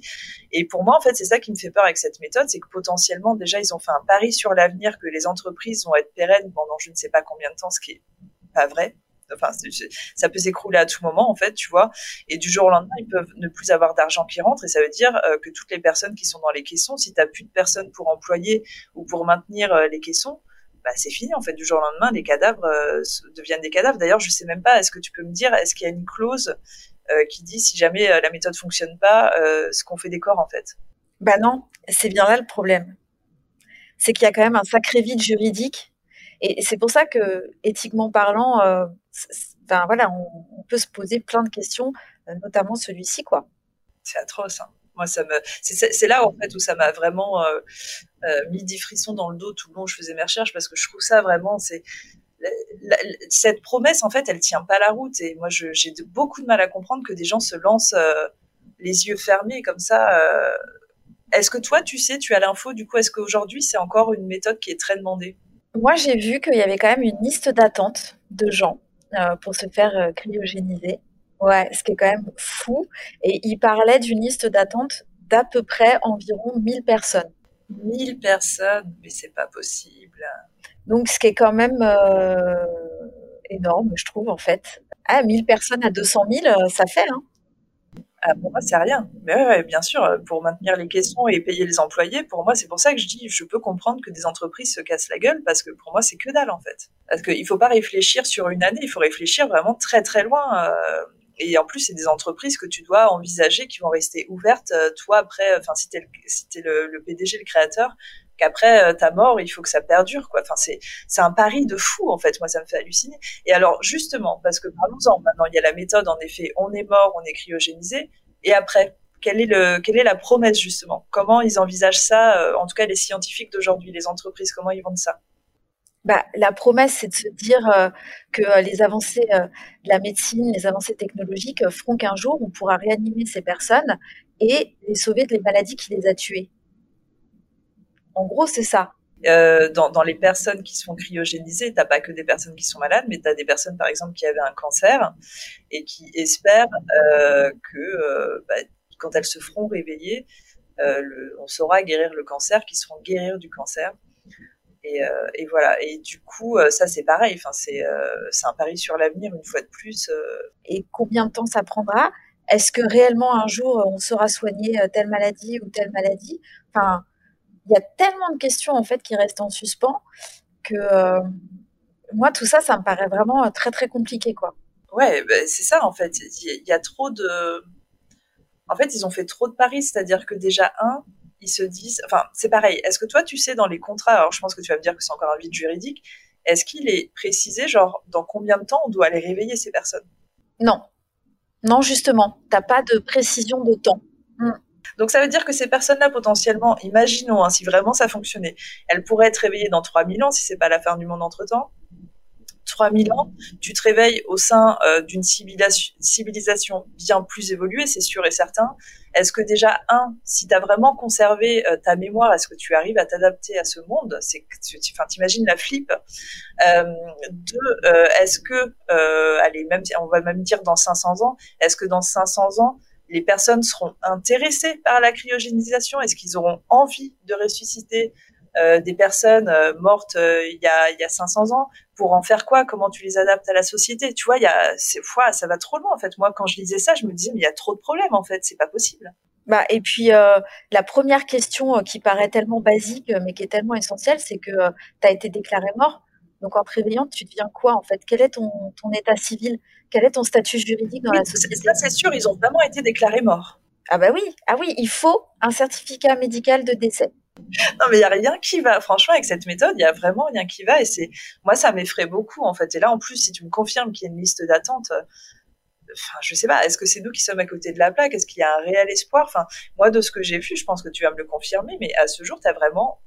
Et pour moi en fait c'est ça qui me fait peur avec cette méthode, c'est que potentiellement déjà ils ont fait un pari sur l'avenir que les entreprises vont être pérennes pendant je ne sais pas combien de temps, ce qui est pas vrai enfin, ça peut s'écrouler à tout moment, en fait, tu vois. Et du jour au lendemain, ils peuvent ne plus avoir d'argent qui rentre. Et ça veut dire euh, que toutes les personnes qui sont dans les caissons, si tu n'as plus de personnes pour employer ou pour maintenir euh, les caissons, bah, c'est fini, en fait. Du jour au lendemain, les cadavres euh, deviennent des cadavres. D'ailleurs, je sais même pas, est-ce que tu peux me dire, est-ce qu'il y a une clause qui dit si jamais la méthode fonctionne pas, ce qu'on fait des corps, en fait? Bah non, c'est bien là le problème. C'est qu'il y a quand même un sacré vide juridique et c'est pour ça que, éthiquement parlant, euh, ben voilà, on, peut se poser plein de questions, euh, notamment celui-ci, quoi. C'est atroce. Hein. Moi, ça me, c'est là en fait où ça m'a vraiment euh, mis des frissons dans le dos tout le long où je faisais mes recherches parce que je trouve ça vraiment, c'est cette promesse en fait, elle tient pas la route et moi, j'ai beaucoup de mal à comprendre que des gens se lancent les yeux fermés comme ça. Est-ce que toi, tu sais, tu as l'info du coup, est-ce qu'aujourd'hui c'est encore une méthode qui est très demandée? Moi, j'ai vu qu'il y avait quand même une liste d'attente de gens euh, pour se faire euh, cryogéniser. Ouais, ce qui est quand même fou. Et il parlait d'une liste d'attente d'à peu près environ 1000 personnes. 1000 personnes, mais c'est pas possible. Donc, ce qui est quand même euh, énorme, je trouve, en fait. Ah, 1000 personnes à 200 000, ça fait, hein Ah, pour moi, c'est rien. Mais ouais, bien sûr, pour maintenir les caissons et payer les employés, pour moi, c'est pour ça que je dis, je peux comprendre que des entreprises se cassent la gueule parce que pour moi, c'est que dalle en fait. Parce qu'il faut pas réfléchir sur une année, il faut réfléchir vraiment très très loin. Euh, et en plus, c'est des entreprises que tu dois envisager qui vont rester ouvertes, euh, toi après, enfin si t'es le, le, le PDG, le créateur, qu'après euh, ta mort, il faut que ça perdure, quoi. Enfin, c'est c'est un pari de fou, en fait. Moi, ça me fait halluciner. Et alors, justement, parce que parlons-en. Maintenant, il y a la méthode. En effet, on est mort, on est cryogénisé. Et après, quelle est le quelle est la promesse justement? Comment ils envisagent ça euh, En tout cas, les scientifiques d'aujourd'hui, les entreprises, comment ils vendent ça? Bah, la promesse, c'est de se dire euh, que les avancées de la médecine, les avancées technologiques feront qu'un jour, on pourra réanimer ces personnes et les sauver de les maladies qui les a tuées. En gros, c'est ça. Dans, dans, les personnes qui sont cryogénisées, t'as pas que des personnes qui sont malades, mais tu as des personnes, par exemple, qui avaient un cancer et qui espèrent que bah, quand elles se feront réveiller, le, on saura guérir le cancer, qu'ils seront guérir du cancer. Et, euh, et, voilà. Et du coup, euh, ça c'est pareil. Enfin, euh, c'est un pari sur l'avenir une fois de plus. Et combien de temps ça prendra? Est-ce que réellement un jour on saura soigner telle maladie ou telle maladie? Enfin, il y a tellement de questions en fait qui restent en suspens que moi tout ça, ça me paraît vraiment très très compliqué quoi. Ouais, bah, c'est ça en fait. Il y a trop de. En fait, ils ont fait trop de paris, c'est-à-dire que déjà un, ils se disent, enfin, c'est pareil. Est-ce que toi, tu sais dans les contrats, alors je pense que tu vas me dire que c'est encore un vide juridique, est-ce qu'il est précisé, genre, dans combien de temps on doit aller réveiller ces personnes? Non. Non, justement, t'as pas de précision de temps. Hmm. Donc ça veut dire que ces personnes-là, potentiellement, imaginons, hein, si vraiment ça fonctionnait, elles pourraient être réveillées dans 3000 ans, si c'est pas la fin du monde entre-temps. 3000 ans, tu te réveilles au sein euh, d'une civilisation, bien plus évoluée, c'est sûr et certain. Est-ce que déjà, un, si tu as vraiment conservé euh, ta mémoire, est-ce que tu arrives à t'adapter à ce monde C'est, Enfin, t'imagines la flip. Euh, deux, est-ce que, allez, on va même dire dans 500 ans, est-ce que dans 500 ans, les personnes seront intéressées par la cryogénisation? Est-ce qu'ils auront envie de ressusciter euh, des personnes euh, mortes euh, il y, a, il y a 500 ans? Pour en faire quoi? Comment tu les adaptes à la société? Tu vois, il y a, ça va trop loin en fait. Moi, quand je lisais ça, je me disais mais il y a trop de problèmes en fait, c'est pas possible. Bah, et puis la première question qui paraît tellement basique mais qui est tellement essentielle, c'est que tu as été déclaré mort. Donc en te réveillant, tu deviens quoi en fait? Quel est ton, ton état civil? Quel est ton statut juridique dans la société? Ça c'est sûr, ils ont vraiment été déclarés morts. Ah bah oui, ah oui, il faut un certificat médical de décès non, mais il n'y a rien qui va. Franchement, avec cette méthode, il y a vraiment rien qui va. Et c'est, moi, ça m'effraie beaucoup, en fait. Et là, en plus, si tu me confirmes qu'il y a une liste d'attente, euh, enfin, je sais pas, est-ce que c'est nous qui sommes à côté de la plaque? Est-ce qu'il y a un réel espoir? Enfin, moi, de ce que j'ai vu, je pense que tu vas me le confirmer, mais à ce jour, tu as vraiment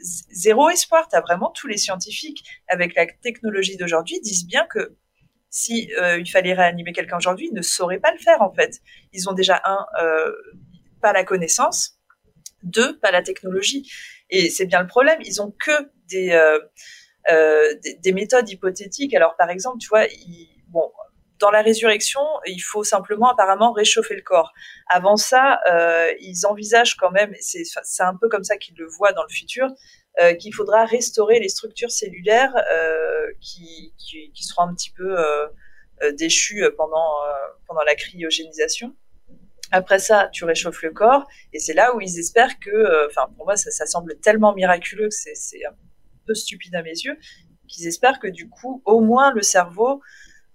zéro espoir. Tu as vraiment tous les scientifiques, avec la technologie d'aujourd'hui, disent bien que si euh, il fallait réanimer quelqu'un aujourd'hui, ils ne sauraient pas le faire, en fait. Ils ont déjà, un, euh, pas la connaissance, deux, pas la technologie. Et c'est bien le problème, ils ont que des, euh, des, méthodes hypothétiques. Alors par exemple, tu vois, bon, dans la résurrection, il faut simplement apparemment réchauffer le corps. Avant ça, euh, ils envisagent quand même, c'est un peu comme ça qu'ils le voient dans le futur, euh, qu'il faudra restaurer les structures cellulaires euh, qui, seront un petit peu déchues pendant, pendant la cryogénisation. Après ça, tu réchauffes le corps, et c'est là où ils espèrent que, enfin, pour moi, ça, ça, semble tellement miraculeux que c'est un peu stupide à mes yeux, qu'ils espèrent que du coup, au moins le cerveau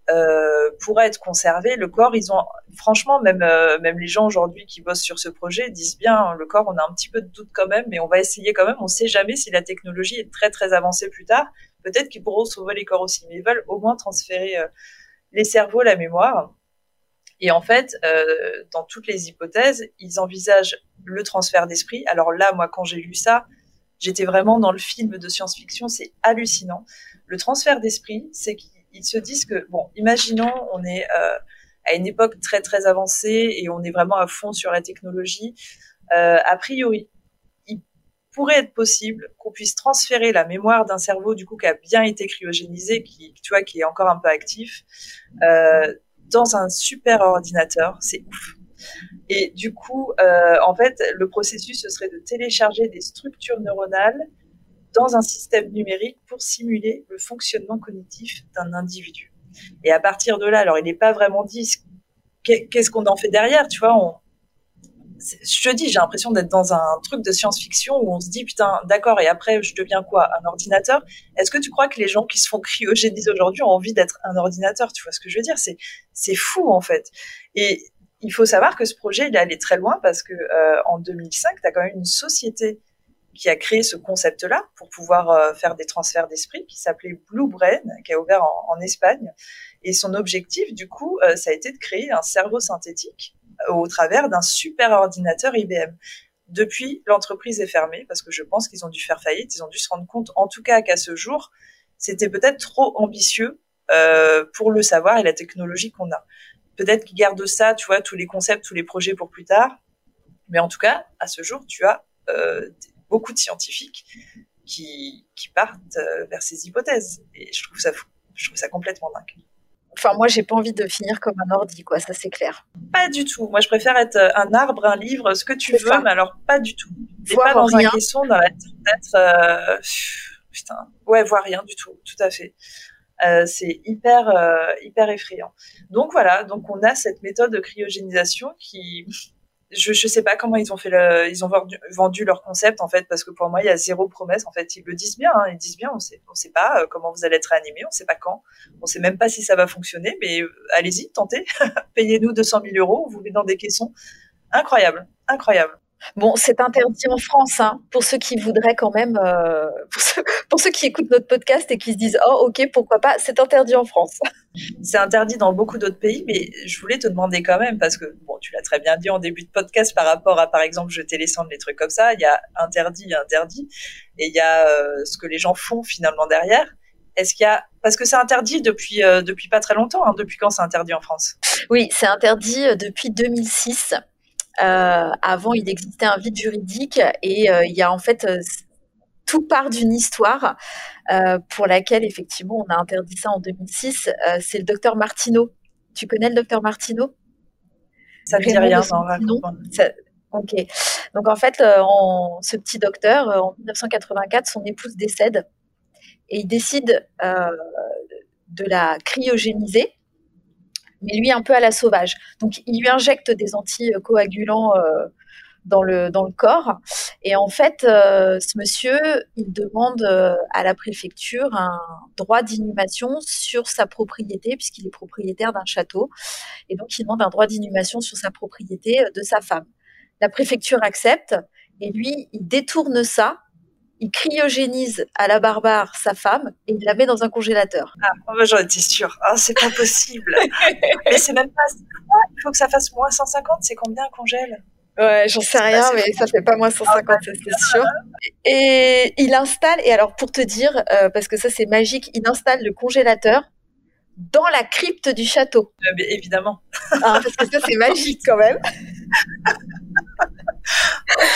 euh, être conservé. Le corps, ils ont, franchement, même euh, même les gens aujourd'hui qui bossent sur ce projet disent bien, le corps, on a un petit peu de doute quand même, mais on va essayer quand même. On sait jamais si la technologie est très très avancée plus tard. Peut-être qu'ils pourront sauver les corps aussi, mais ils veulent au moins transférer euh, les cerveaux, la mémoire. Et en fait, euh, dans toutes les hypothèses, ils envisagent le transfert d'esprit. Alors là, moi, quand j'ai lu ça, j'étais vraiment dans le film de science-fiction. C'est hallucinant. Le transfert d'esprit, c'est qu'ils se disent que, bon, imaginons, on est euh, à une époque très très avancée et on est vraiment à fond sur la technologie. Euh, a priori, il pourrait être possible qu'on puisse transférer la mémoire d'un cerveau du coup qui a bien été cryogénisé, qui tu vois, qui est encore un peu actif, euh, dans un super ordinateur, c'est ouf. Et du coup, en fait, le processus, ce serait de télécharger des structures neuronales dans un système numérique pour simuler le fonctionnement cognitif d'un individu. Et à partir de là, alors il n'est pas vraiment dit qu'est-ce qu'on en fait derrière, tu vois je te dis, j'ai l'impression d'être dans un truc de science-fiction où on se dit, putain, d'accord, et après, je deviens quoi Un ordinateur? Est-ce que tu crois que les gens qui se font cryogéniser aujourd'hui ont envie d'être un ordinateur? Tu vois ce que je veux dire? C'est c'est fou, en fait. Et il faut savoir que ce projet, il est allé très loin parce que euh, en 2005, tu as quand même une société qui a créé ce concept-là pour pouvoir euh, faire des transferts d'esprit, qui s'appelait Blue Brain, qui a ouvert en, Espagne. Et son objectif, du coup, euh, ça a été de créer un cerveau synthétique au travers d'un super ordinateur IBM. Depuis, l'entreprise est fermée parce que je pense qu'ils ont dû faire faillite. Ils ont dû se rendre compte, en tout cas qu'à ce jour, c'était peut-être trop ambitieux euh, pour le savoir et la technologie qu'on a. Peut-être qu'ils gardent ça, tu vois, tous les concepts, tous les projets pour plus tard. Mais en tout cas, à ce jour, tu as beaucoup de scientifiques qui, qui partent euh, vers ces hypothèses. Et je trouve ça fou. Je trouve ça complètement dingue. Enfin, moi, j'ai pas envie de finir comme un ordi, quoi. Ça, c'est clair. Pas du tout. Moi, je préfère être euh, un arbre, un livre, ce que tu veux, mais alors pas du tout. Et pas dans un caisson, dans la tête d'être. Euh, putain. Ouais, voir rien du tout. Tout à fait. Euh, c'est hyper euh, hyper effrayant. Donc voilà, donc on a cette méthode de cryogénisation qui je je sais pas comment ils ont fait ils ont vendu, leur concept en fait parce que pour moi il y a zéro promesse. En fait ils le disent bien hein, ils disent bien on sait on sait pas euh, comment vous allez être animé on sait pas quand. On sait même pas si ça va fonctionner mais euh, allez-y tentez. *laughs* Payez-nous 200 000 euros vous met dans des caissons. Incroyable incroyable. Bon, c'est interdit en France, hein, pour ceux qui voudraient quand même, euh, *laughs* pour, ceux, qui écoutent notre podcast et qui se disent oh ok pourquoi pas, c'est interdit en France. *laughs* C'est interdit dans beaucoup d'autres pays, mais je voulais te demander quand même parce que bon, tu l'as très bien dit en début de podcast par rapport à par exemple jeter les cendres, les trucs comme ça, il y a interdit, interdit, et il y a euh, ce que les gens font finalement derrière. Est-ce qu'il y a parce que c'est interdit depuis euh, depuis pas très longtemps, hein, depuis quand c'est interdit en France? Oui, c'est interdit depuis 2006. Euh, avant, il existait un vide juridique et euh, il y a en fait euh, tout part d'une histoire pour laquelle effectivement on a interdit ça en 2006. c'est le docteur Martineau. Tu connais le docteur Martineau? Ça ne dit rien. Non, ok. Donc en fait, ce petit docteur, en 1984, son épouse décède et il décide de la cryogéniser mais lui un peu à la sauvage. Donc il lui injecte des anticoagulants euh, dans le, dans le corps. Et en fait, euh, ce monsieur, il demande euh, à la préfecture un droit d'inhumation sur sa propriété, puisqu'il est propriétaire d'un château. Et donc, il demande un droit d'inhumation sur sa propriété de sa femme. La préfecture accepte, et lui, il détourne ça il cryogénise à la barbare sa femme et il la met dans un congélateur. Ah, oh, j'en étais sûre. Ah, c'est pas possible. *laughs* mais c'est même pas. Il faut que ça fasse moins 150. C'est combien congèle? Ouais, j'en sais rien, mais ça fait pas moins 150, c'est sûr. Et il installe, et alors pour te dire, euh, parce que ça c'est magique, il installe le congélateur dans la crypte du château. Euh, évidemment. Ah, parce que ça c'est magique quand même. *laughs*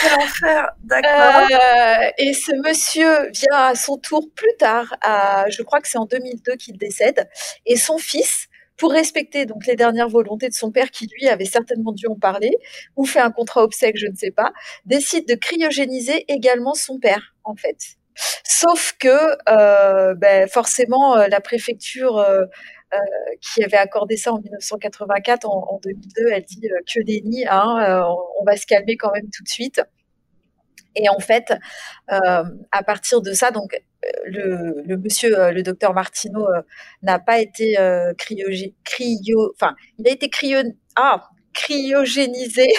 Quel enfer, d'accord. Euh, et ce monsieur vient à son tour plus tard, à, je crois que c'est en 2002 qu'il décède, et son fils, pour respecter donc les dernières volontés de son père, qui lui avait certainement dû en parler, ou fait un contrat obsèque, je ne sais pas, décide de cryogéniser également son père, en fait. Sauf que, euh, ben, forcément, euh, la préfecture euh, qui avait accordé ça en 1984, en, 2002, elle dit que déni, hein, on, va se calmer quand même tout de suite. Et en fait, à partir de ça, donc le, monsieur, le docteur Martineau, n'a pas été cryo, enfin, il a été cryo, ah, cryogénisé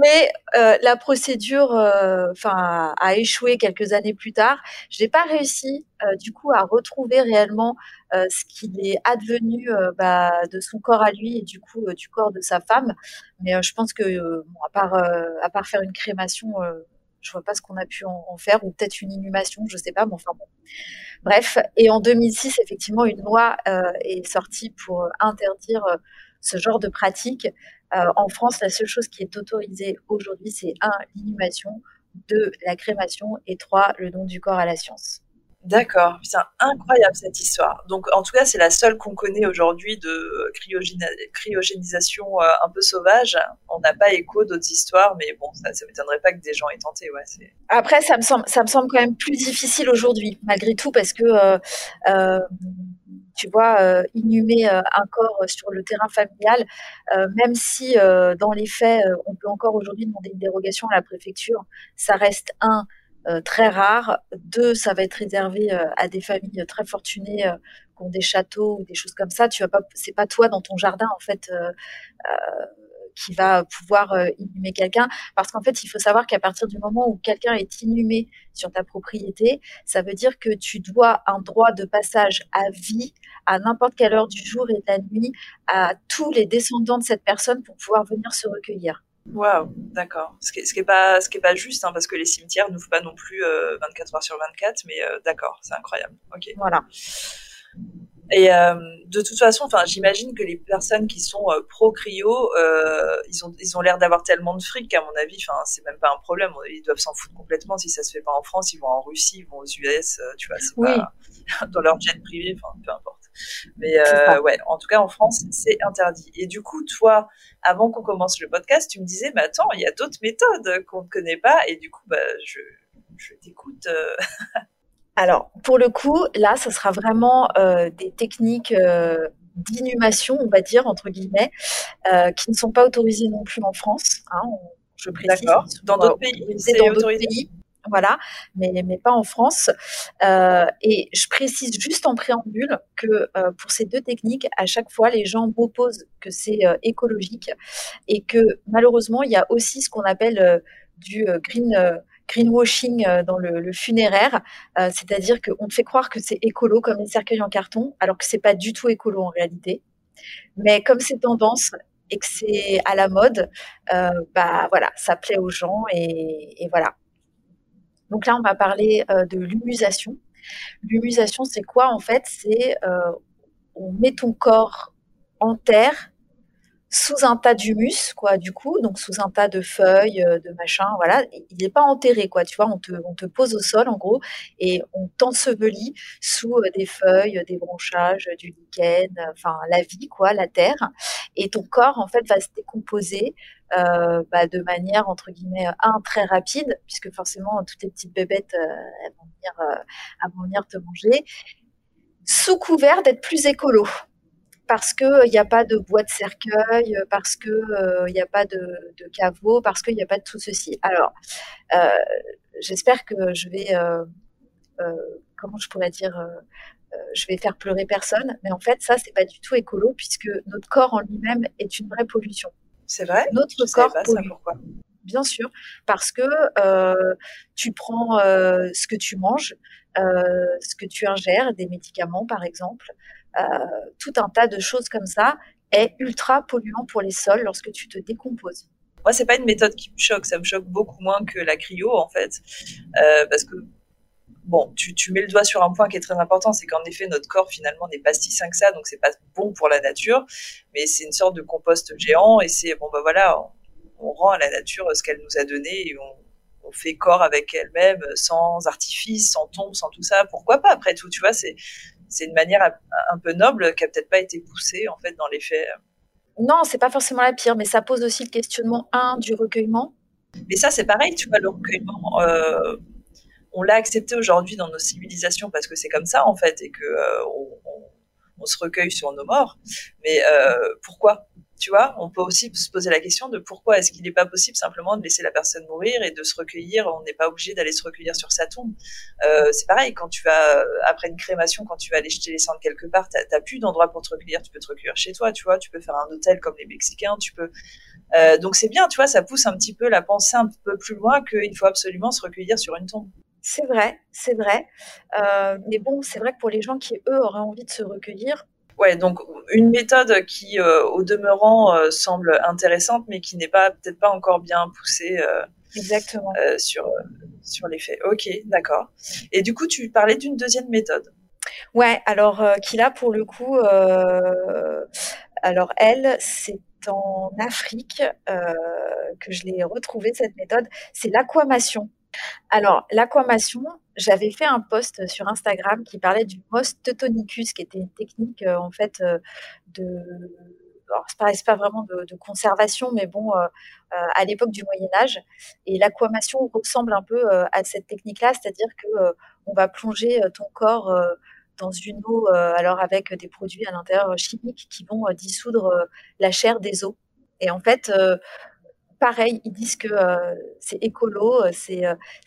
mais euh, la procédure, euh, enfin, a échoué quelques années plus tard. Je n'ai pas réussi, euh, du coup, à retrouver réellement ce qu'il est advenu bah, de son corps à lui et du coup du corps de sa femme. Mais je pense que, à part faire une crémation, je vois pas ce qu'on a pu en, faire, ou peut-être une inhumation, je sais pas. Bref. Et en 2006, effectivement, une loi est sortie pour interdire ce genre de pratique. Euh, en France, la seule chose qui est autorisée aujourd'hui, c'est un, l'inhumation, deux, la crémation et trois, le don du corps à la science. D'accord, c'est incroyable cette histoire. Donc en tout cas, c'est la seule qu'on connaît aujourd'hui de cryogénisation euh, un peu sauvage. On n'a pas écho d'autres histoires, mais bon, ça, ne m'étonnerait pas que des gens aient tenté. Ouais, Après, ça me semble, ça me semble quand même plus difficile aujourd'hui, malgré tout, parce que euh, tu vois, inhumer un corps sur le terrain familial, même si dans les faits, on peut encore aujourd'hui demander une dérogation à la préfecture, ça reste un très rare. Deux, ça va être réservé à des familles très fortunées qui ont des châteaux ou des choses comme ça. Tu vas pas, c'est pas toi dans ton jardin en fait qui va pouvoir euh, inhumer quelqu'un. Parce qu'en fait, il faut savoir qu'à partir du moment où quelqu'un est inhumé sur ta propriété, ça veut dire que tu dois un droit de passage à vie à n'importe quelle heure du jour et de la nuit à tous les descendants de cette personne pour pouvoir venir se recueillir. Waouh, d'accord. Ce qui n'est ce qui est pas, ce qui est pas juste, hein, parce que les cimetières n'ouvrent pas non plus 24 euh, heures sur 24, mais euh, d'accord, c'est incroyable. Ok. Voilà. Et euh, de toute façon, enfin, j'imagine que les personnes qui sont euh, pro cryo, euh, ils ont ils ont l'air d'avoir tellement de fric qu'à mon avis, enfin, c'est même pas un problème. Ils doivent s'en foutre complètement. Si ça se fait pas en France, ils vont en Russie, ils vont aux US, euh, tu vois, c'est pas *laughs* dans leur jet privé, enfin, peu importe. Mais ouais, en tout cas en France, c'est interdit. Et du coup, toi, avant qu'on commence le podcast, tu me disais, mais attends, il y a d'autres méthodes qu'on ne connaît pas. Et du coup, bah, je je t'écoute. *laughs* Alors, pour le coup, là, ce sera vraiment euh, des techniques euh, d'inhumation, on va dire, entre guillemets, euh, qui ne sont pas autorisées non plus en France. Hein, je précise. D'accord. Dans d'autres pays, c'est autorisé. Pays, voilà, mais, mais pas en France. Euh, et je précise juste en préambule que euh, pour ces deux techniques, à chaque fois, les gens m'opposent que c'est écologique et que malheureusement, il y a aussi ce qu'on appelle du green greenwashing euh, dans le, funéraire, euh, c'est-à-dire qu'on te fait croire que c'est écolo comme les cercueils en carton, alors que c'est pas du tout écolo en réalité. Mais comme c'est tendance et que c'est à la mode, euh, bah voilà, ça plaît aux gens et, voilà. Donc là, on va parler de l'humusation. L'humusation, c'est quoi en fait? C'est on met ton corps en terre sous un tas d'humus, quoi, du coup, donc sous un tas de feuilles, euh, de machin, voilà. Il n'est pas enterré, quoi, tu vois, on te, on te pose au sol, en gros, et on t'ensevelit sous euh, des feuilles, des branchages, du lichen, enfin, la vie, quoi, la terre. Et ton corps, en fait, va se décomposer euh, bah, de manière, entre guillemets, un, très rapide, puisque forcément, toutes les petites bébêtes, vont venir, elles vont venir te manger, sous couvert d'être plus écolo parce qu'il n'y a pas de bois de cercueil, parce qu'il n'y a pas de, caveau, parce qu'il n'y a pas de tout ceci. Alors, euh, j'espère que je vais, euh, euh, comment je pourrais dire, je vais faire pleurer personne, mais en fait, ça, c'est pas du tout écolo, puisque notre corps en lui-même est une vraie pollution. C'est vrai? Notre corps pas pollue. pourquoi? Bien sûr, parce que tu prends ce que tu manges, ce que tu ingères, des médicaments par exemple, euh, tout un tas de choses comme ça est ultra polluant pour les sols lorsque tu te décomposes. Moi, c'est pas une méthode qui me choque, ça me choque beaucoup moins que la cryo en fait, euh, parce que bon, tu, tu, mets le doigt sur un point qui est très important, c'est qu'en effet notre corps finalement n'est pas si sain que ça, donc c'est pas bon pour la nature, mais c'est une sorte de compost géant et c'est bon bah voilà, on, rend à la nature ce qu'elle nous a donné et on, on fait corps avec elle-même sans artifice, sans tombe, sans tout ça. Pourquoi pas après tout, tu vois, c'est c'est une manière un peu noble qui a peut-être pas été poussée en fait dans les faits. Non, c'est pas forcément la pire, mais ça pose aussi le questionnement un du recueillement. Mais ça, c'est pareil, tu vois, le recueillement. Euh, on l'a accepté aujourd'hui dans nos civilisations parce que c'est comme ça en fait et que euh, on, se recueille sur nos morts. Mais euh, pourquoi? Tu vois, on peut aussi se poser la question de pourquoi est-ce qu'il n'est pas possible simplement de laisser la personne mourir et de se recueillir. On n'est pas obligé d'aller se recueillir sur sa tombe. Euh, c'est pareil, quand tu vas, après une crémation, quand tu vas aller jeter les cendres quelque part, tu n'as plus d'endroit pour te recueillir. Tu peux te recueillir chez toi, tu vois. Tu peux faire un hôtel comme les Mexicains. Tu peux. Euh, donc c'est bien, tu vois, ça pousse un petit peu la pensée un peu plus loin qu'il faut absolument se recueillir sur une tombe. C'est vrai, c'est vrai. Euh, mais bon, c'est vrai que pour les gens qui, eux, auraient envie de se recueillir, Ouais, donc une méthode qui, euh, au demeurant, euh, semble intéressante, mais qui n'est pas peut-être pas encore bien poussée. Euh, Exactement. sur sur les faits. Ok, d'accord. Et du coup, tu parlais d'une deuxième méthode. Ouais, alors qui là pour le coup, alors elle, c'est en Afrique que je l'ai retrouvée cette méthode. C'est l'aquamation. Alors, l'aquamation, j'avais fait un post sur Instagram qui parlait du most teutonicus, qui était une technique euh, en fait euh, de c'est pas, pas vraiment de, conservation, mais bon, euh, à l'époque du Moyen Âge. Et l'aquamation ressemble un peu à cette technique-là, c'est-à-dire que on va plonger ton corps dans une eau, alors avec des produits à l'intérieur chimiques qui vont dissoudre la chair des os. Et en fait, pareil, ils disent que c'est écolo, c'est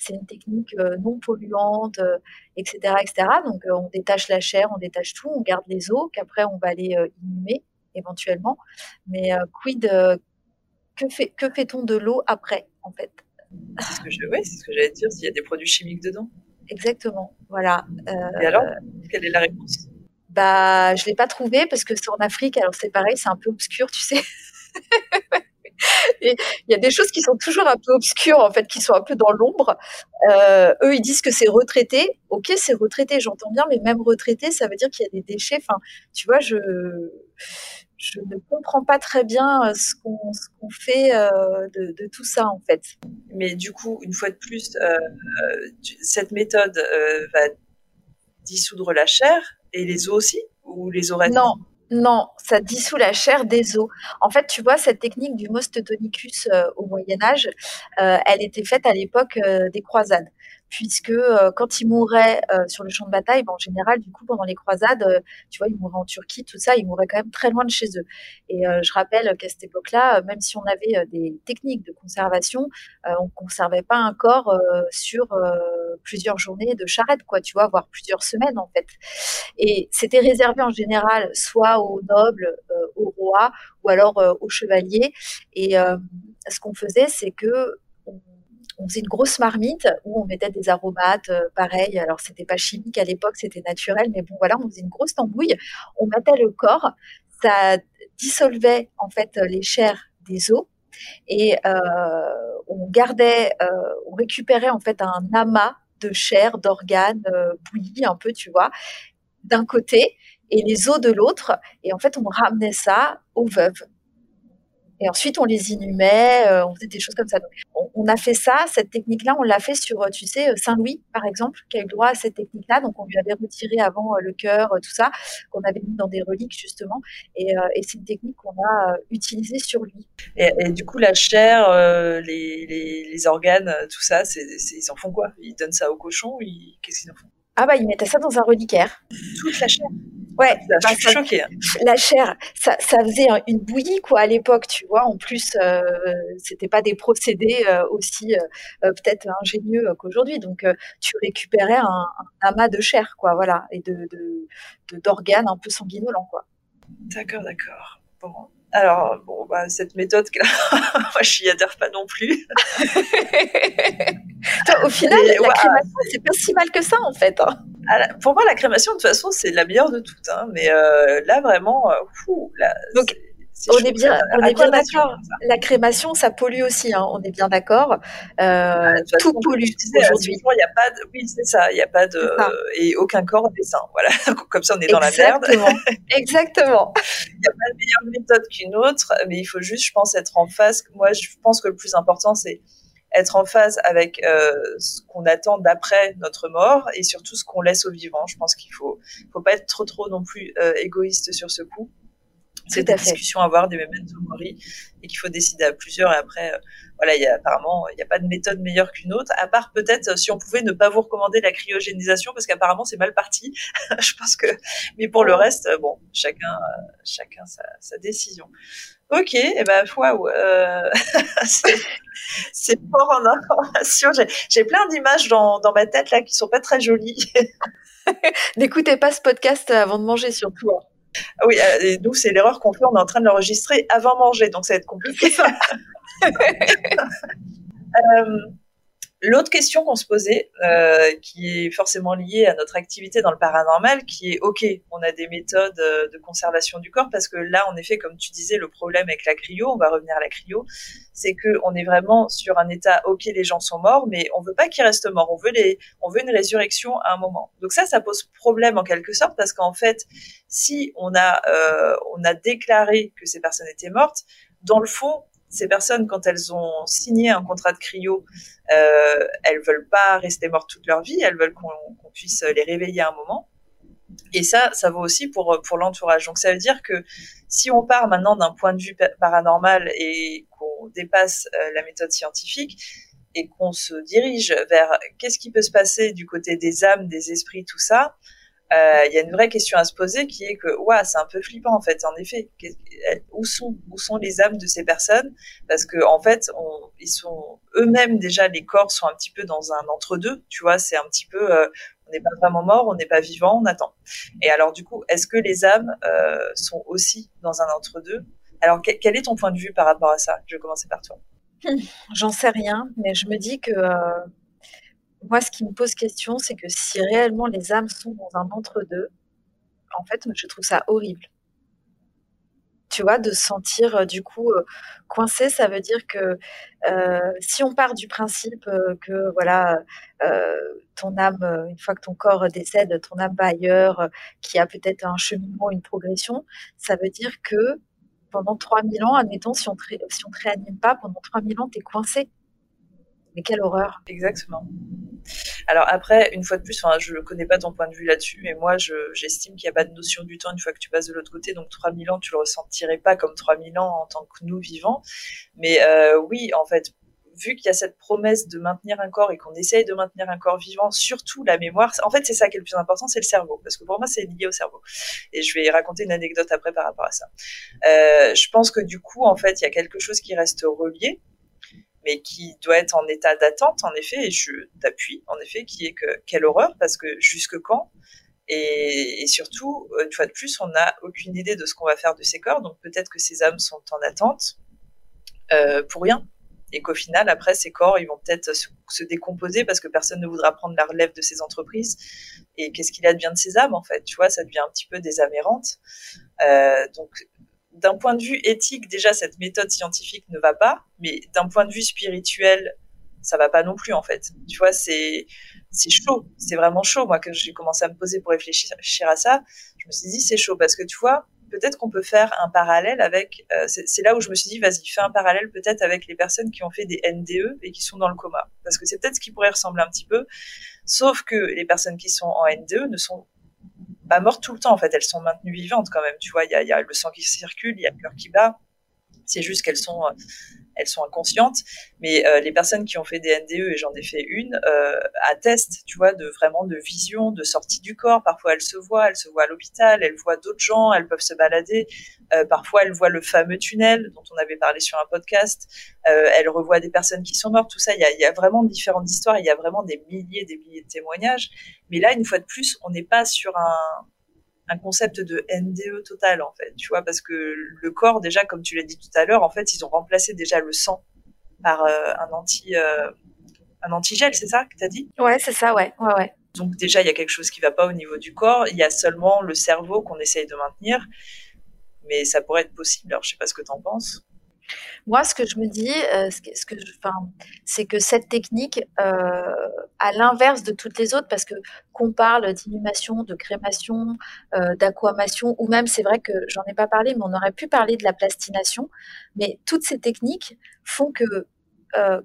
une technique non polluante, etc., etc. Donc on détache la chair, on détache tout, on garde les os, qu'après on va les inhumer éventuellement. Mais quid, que fait que fait-on de l'eau après, en fait? C'est ce que c'est ce que j'allais dire. S'il y a des produits chimiques dedans. Exactement, voilà. Et alors, quelle est la réponse? Bah, je l'ai pas trouvé parce que c'est en Afrique. Alors c'est pareil, c'est un peu obscur, tu sais. *laughs* il y a des choses qui sont toujours un peu obscures, en fait, qui sont un peu dans l'ombre. Euh, eux, ils disent que c'est retraité. Ok, c'est retraité, j'entends bien, mais même retraité, ça veut dire qu'il y a des déchets. Enfin, tu vois, je je ne comprends pas très bien euh, ce qu'on fait euh, de, de, tout ça, en fait. Mais du coup, une fois de plus, euh, cette méthode va dissoudre la chair et les os aussi ou les oreilles? Non, non, ça dissout la chair des os. En fait, tu vois, cette technique du most tonicus euh, au Moyen Âge, euh, elle était faite à l'époque euh, des croisades puisque euh, quand ils mouraient euh, sur le champ de bataille, ben, en général, du coup, pendant les croisades, euh, tu vois, ils mouraient en Turquie, tout ça, ils mouraient quand même très loin de chez eux. Et je rappelle qu'à cette époque-là, même si on avait des techniques de conservation, on conservait pas un corps sur plusieurs journées de charrette, quoi, tu vois, voire plusieurs semaines en fait. Et c'était réservé en général soit aux nobles, aux rois, ou alors aux chevaliers. Et ce qu'on faisait, c'est que on faisait une grosse marmite où on mettait des aromates, euh, pareil. Alors c'était pas chimique à l'époque, c'était naturel, mais bon voilà, on faisait une grosse tambouille. On mettait le corps, ça dissolvait en fait les chairs des os et euh, on gardait, euh, on récupérait en fait un amas de chair, d'organes bouillis un peu, tu vois, d'un côté et les os de l'autre. Et en fait, on ramenait ça aux veuves et ensuite, on les inhumait, euh, on faisait des choses comme ça. Donc, on, a fait ça, cette technique-là, on l'a fait sur, euh, tu sais, euh, Saint-Louis, par exemple, qui a eu le droit à cette technique-là. Donc, on lui avait retiré avant le cœur, tout ça, qu'on avait mis dans des reliques, justement. Et, et c'est une technique qu'on a utilisée sur lui. Et, du coup, la chair, les, les, les, organes, tout ça, c'est, ils en font quoi? Ils donnent ça au cochon Qu'est-ce qu'ils en font? Ah bah ils mettaient ça dans un reliquaire. Toute la chair. Ouais, bah, je suis choquée. Hein. La chair, ça, ça faisait une bouillie quoi à l'époque, tu vois. En plus, euh, c'était pas des procédés euh, aussi euh, peut-être ingénieux qu'aujourd'hui. Donc, tu récupérais un, un, amas de chair, quoi, voilà, et de d'organes un peu sanguinolents, quoi. D'accord, d'accord. Bon, alors, bon, bah, cette méthode, *laughs* moi, je n'y adhère pas non plus. *laughs* au final, la crémation, c'est pas si mal que ça, en fait. Hein. pour moi, la crémation, de toute façon, c'est la meilleure de toutes. Hein. Mais euh, là, vraiment, euh, fou, là, Donc, on est bien, on est bien d'accord. La crémation, ça pollue aussi. Hein, on est bien d'accord. Euh, tout pollue aujourd'hui. Il y a pas de, oui, c'est ça. Il n'y a pas de et aucun corps n'est sain. Voilà. *laughs* Comme ça, on est dans la merde. Exactement. *laughs* Il n'y a pas de meilleure méthode qu'une autre, mais il faut juste, je pense, être en phase. Moi, je pense que le plus important, c'est être en phase avec euh, ce qu'on attend d'après notre mort et surtout ce qu'on laisse aux vivants. Je pense qu'il faut, faut pas être trop, trop non plus euh, égoïste sur ce coup c'est des discussions à avoir, des memento mori, et qu'il faut décider à plusieurs. Et après, euh, voilà, il y a, apparemment, il n'y a pas de méthode meilleure qu'une autre, à part peut-être euh, si on pouvait ne pas vous recommander la cryogénisation, parce qu'apparemment c'est mal parti. *laughs* je pense que, mais pour le reste, euh, bon, chacun, chacun sa, sa décision. Ok, et eh ben waouh, euh, *laughs* c'est fort en information. J'ai plein d'images dans, dans ma tête là qui sont pas très jolies. *laughs* N'écoutez pas ce podcast avant de manger surtout. Ah oui, euh, et nous, c'est l'erreur qu'on fait, on est en train de l'enregistrer avant manger, donc ça va être compliqué. *laughs* euh, L'autre question qu'on se posait, euh, qui est forcément liée à notre activité dans le paranormal, qui est ok, on a des méthodes euh, de conservation du corps, parce que là, en effet, comme tu disais, le problème avec la cryo, on va revenir à la cryo, c'est que on est vraiment sur un état ok, les gens sont morts, mais on veut pas qu'ils restent morts, on veut les, on veut une résurrection à un moment. Donc ça, ça pose problème en quelque sorte, parce qu'en fait, si on a, euh, on a déclaré que ces personnes étaient mortes, dans le fond, ces personnes, quand elles ont signé un contrat de cryo, euh, elles veulent pas rester mortes toute leur vie, elles veulent qu'on puisse les réveiller à un moment. Et ça, ça vaut aussi pour, pour l'entourage. Donc ça veut dire que si on part maintenant d'un point de vue paranormal et qu'on dépasse euh, la méthode scientifique et qu'on se dirige vers qu'est-ce qui peut se passer du côté des âmes, des esprits, tout ça, il y a une vraie question à se poser qui est que, ouais, c'est un peu flippant en fait. En effet, où sont où sont les âmes de ces personnes? Parce que en fait, on, ils sont eux-mêmes déjà les corps sont un petit peu dans un entre-deux. Tu vois, c'est un petit peu, euh, on n'est pas vraiment mort, on n'est pas vivant, on attend. Et alors du coup, est-ce que les âmes euh, sont aussi dans un entre-deux? Alors quel, est ton point de vue par rapport à ça? Je vais commencer par toi. *laughs* J'en sais rien, mais je me dis que moi, ce qui me pose question, c'est que si réellement les âmes sont dans un entre-deux, en fait, je trouve ça horrible. Tu vois, de se sentir euh, du coup euh, coincé, ça veut dire que euh, si on part du principe que voilà, ton âme, une fois que ton corps décède, ton âme va ailleurs, qui a peut-être un cheminement, une progression, ça veut dire que pendant 3000 ans, admettons, si on ne te réanime pas, pendant 3000 ans, tu es coincé. Mais quelle horreur. Exactement. Alors après, une fois de plus, je ne connais pas ton point de vue là-dessus, mais moi, j'estime qu'il n'y a pas de notion du temps une fois que tu passes de l'autre côté. Donc 3000 ans, tu le ressentirais pas comme 3000 ans en tant que nous vivants. Mais euh, oui, en fait, vu qu'il y a cette promesse de maintenir un corps et qu'on essaye de maintenir un corps vivant, surtout la mémoire, en fait, c'est ça qui est le plus important, c'est le cerveau, parce que pour moi, c'est lié au cerveau. Et je vais raconter une anecdote après par rapport à ça. Euh, je pense que du coup, en fait, il y a quelque chose qui reste relié, mais qui doit être en état d'attente, en effet, et je t'appuie, en effet, qui est que quelle horreur, parce que jusque quand et, surtout, une fois de plus, on n'a aucune idée de ce qu'on va faire de ces corps, donc peut-être que ces âmes sont en attente euh, pour rien, et qu'au final, après, ces corps, ils vont peut-être se, décomposer parce que personne ne voudra prendre la relève de ces entreprises. Et qu'est-ce qu'il advient de ces âmes, en fait Tu vois, ça devient un petit peu des âmes errantes. Euh, donc, d'un point de vue éthique, déjà, cette méthode scientifique ne va pas, mais d'un point de vue spirituel, ça va pas non plus, en fait. Tu vois, c'est, c'est chaud. C'est vraiment chaud. Moi, quand j'ai commencé à me poser pour réfléchir à ça, je me suis dit, c'est chaud parce que tu vois, peut-être qu'on peut faire un parallèle avec. Euh, c'est là où je me suis dit, vas-y, fais un parallèle peut-être avec les personnes qui ont fait des NDE et qui sont dans le coma, parce que c'est peut-être ce qui pourrait ressembler un petit peu, sauf que les personnes qui sont en NDE ne sont pas mortes tout le temps en fait, elles sont maintenues vivantes quand même. Tu vois, il y a, y a, le sang qui circule, il y a le cœur qui bat. C'est juste qu'elles sont euh, elles sont inconscientes. Mais euh, les personnes qui ont fait des NDE, et j'en ai fait une, euh, attestent, tu vois, de vraiment de vision, de sortie du corps. Parfois, elles se voient, elles se voient à l'hôpital, elles voient d'autres gens, elles peuvent se balader. Euh, parfois, elles voient le fameux tunnel dont on avait parlé sur un podcast. Euh, elles revoient des personnes qui sont mortes. Tout ça, il y a, y a vraiment différentes histoires. Il y a vraiment des milliers, des milliers de témoignages. Mais là, une fois de plus, on n'est pas sur un un concept de NDE total en fait, tu vois, parce que le corps déjà, comme tu l'as dit tout à l'heure, en fait, ils ont remplacé déjà le sang par euh, un anti euh, un antigel, c'est ça que tu as dit? Ouais, c'est ça, ouais, ouais, ouais. Donc déjà, il y a quelque chose qui va pas au niveau du corps. Il y a seulement le cerveau qu'on essaye de maintenir, mais ça pourrait être possible. Alors, je sais pas ce que tu en penses. Moi, ce que je me dis, euh, c'est que cette technique, euh, à l'inverse de toutes les autres, parce qu'on parle d'inhumation, de crémation, euh, d'aquamation, ou même, c'est vrai que j'en ai pas parlé, mais on aurait pu parler de la plastination, mais toutes ces techniques font que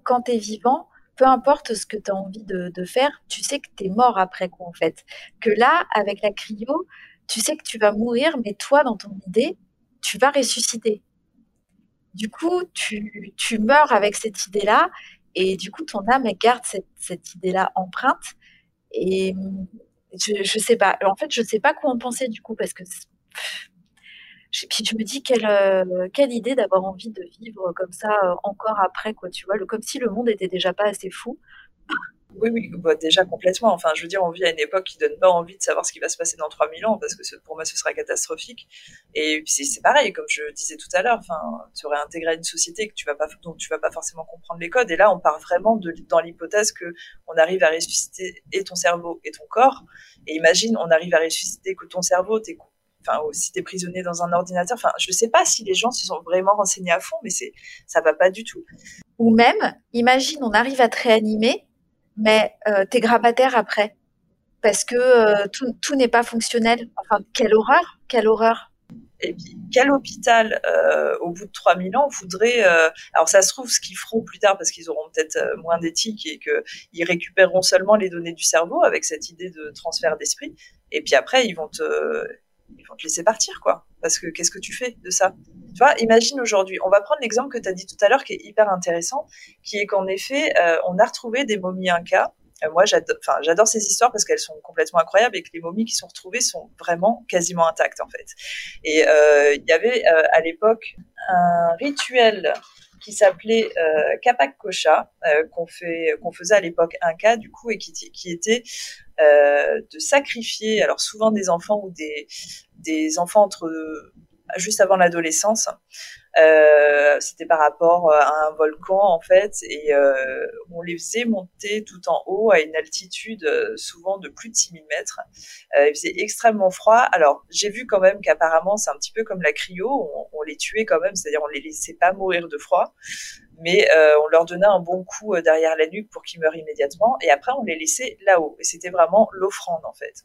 quand tu es vivant, peu importe ce que tu as envie de, de, faire, tu sais que tu es mort après quoi, en fait. Que là, avec la cryo, tu sais que tu vas mourir, mais toi, dans ton idée, tu vas ressusciter. Du coup, tu, meurs avec cette idée-là, et du coup, ton âme, garde cette, idée-là empreinte. Et je, je sais pas. En fait, je sais pas quoi en penser du coup, parce que je, puis je me dis quelle, euh, quelle idée d'avoir envie de vivre comme ça euh, encore après, quoi, tu vois, le, comme si le monde était déjà pas assez fou. Oui, oui, bah, déjà complètement. Enfin, je veux dire, on vit à une époque qui donne pas envie de savoir ce qui va se passer dans 3000 ans, parce que pour moi, ce sera catastrophique. Et puis c'est pareil, comme je disais tout à l'heure, enfin, tu aurais intégré une société que tu vas pas, dont tu vas pas forcément comprendre les codes. Et là, on part vraiment de, dans l'hypothèse que on arrive à ressusciter et ton cerveau et ton corps. Et imagine, on arrive à ressusciter que ton cerveau, tes enfin si t'es prisonnier dans un ordinateur enfin je sais pas si les gens se sont vraiment renseignés à fond mais c'est ça va pas du tout ou même imagine on arrive à te réanimer mais euh, t'es grabataire après parce que euh, tout, n'est pas fonctionnel. Enfin, quelle horreur, quelle horreur. Et puis, quel hôpital, euh, au bout de 3000 ans, voudrait... Alors, ça se trouve, ce qu'ils feront plus tard, parce qu'ils auront peut-être moins d'éthique et qu'ils récupéreront seulement les données du cerveau avec cette idée de transfert d'esprit. Et puis après, ils vont te, ils vont te laisser partir, quoi. Parce que qu'est-ce que tu fais de ça? Tu vois, imagine aujourd'hui, on va prendre l'exemple que tu as dit tout à l'heure qui est hyper intéressant, qui est qu'en effet, euh, on a retrouvé des momies incas moi, j'adore ces histoires parce qu'elles sont complètement incroyables et que les momies qui sont retrouvées sont vraiment quasiment intactes en fait. Et il y avait à l'époque un rituel qui s'appelait euh, Kocha, qu'on fait, qu'on faisait à l'époque un cas du coup et qui, était de sacrifier, alors souvent des enfants ou des, des enfants entre juste avant l'adolescence, euh, c'était par rapport euh, à un volcan en fait, et euh, on les faisait monter tout en haut à une altitude souvent de plus de 6000 mètres. il faisait extrêmement froid. Alors j'ai vu quand même qu'apparemment c'est un petit peu comme la cryo, on, on les tuait quand même, c'est-à-dire on les laissait pas mourir de froid, mais on leur donnait un bon coup derrière la nuque pour qu'ils meurent immédiatement, et après on les laissait là-haut. Et c'était vraiment l'offrande en fait.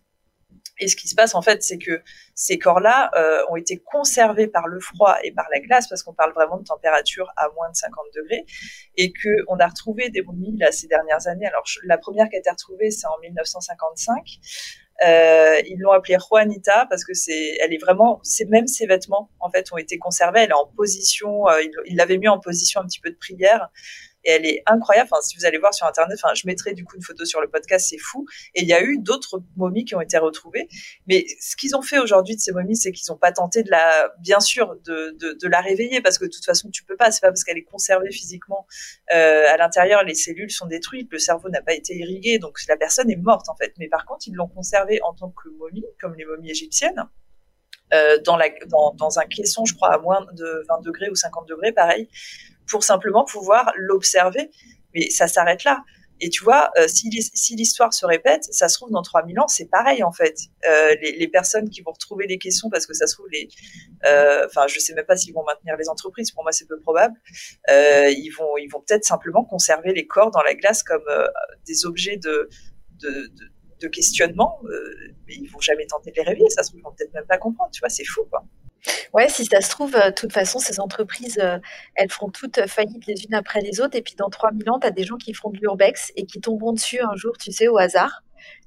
Et ce qui se passe en fait, c'est que ces corps-là euh, ont été conservés par le froid et par la glace, parce qu'on parle vraiment de température à moins de 50 degrés, et que on a retrouvé des momies là ces dernières années. Alors la première qui a été retrouvée, c'est en 1955. Euh, ils l'ont appelée Juanita parce que c'est, elle est vraiment, c'est même ses vêtements en fait ont été conservés. Elle est en position, euh, ils l'avaient mis en position un petit peu de prière et elle est incroyable. Enfin, si vous allez voir sur internet, enfin, je mettrai du coup une photo sur le podcast, c'est fou. Et il y a eu d'autres momies qui ont été retrouvées. Mais ce qu'ils ont fait aujourd'hui de ces momies, c'est qu'ils n'ont pas tenté de la, bien sûr, de, de, la réveiller parce que de toute façon, tu peux pas. C'est pas parce qu'elle est conservée physiquement euh, à l'intérieur, les cellules sont détruites, le cerveau n'a pas été irrigué, donc la personne est morte en fait. Mais par contre, ils l'ont conservée en tant que momie, comme les momies égyptiennes. Euh, dans, la, dans, dans, un caisson, je crois, à moins de 20 degrés ou 50 degrés, pareil, pour simplement pouvoir l'observer. Mais ça s'arrête là. Et tu vois, euh, si, l'histoire se répète, ça se trouve dans 3000 ans, c'est pareil en fait. Euh, les, personnes qui vont retrouver les caissons, parce que ça se trouve, les, euh, enfin, je sais même pas s'ils vont maintenir les entreprises. Pour moi, c'est peu probable. ils vont, ils vont peut-être simplement conserver les corps dans la glace comme des objets de, de, de, questionnement, mais ils vont jamais tenter de les réveiller. Ça se trouve, ils vont peut-être même pas comprendre. Tu vois, c'est fou, quoi. Ouais, si ça se trouve, euh, de toute façon, ces entreprises, euh, elles feront toutes faillite les unes après les autres. Et puis dans 3000 ans, tu as des gens qui feront de l'urbex et qui tomberont dessus un jour, tu sais, au hasard.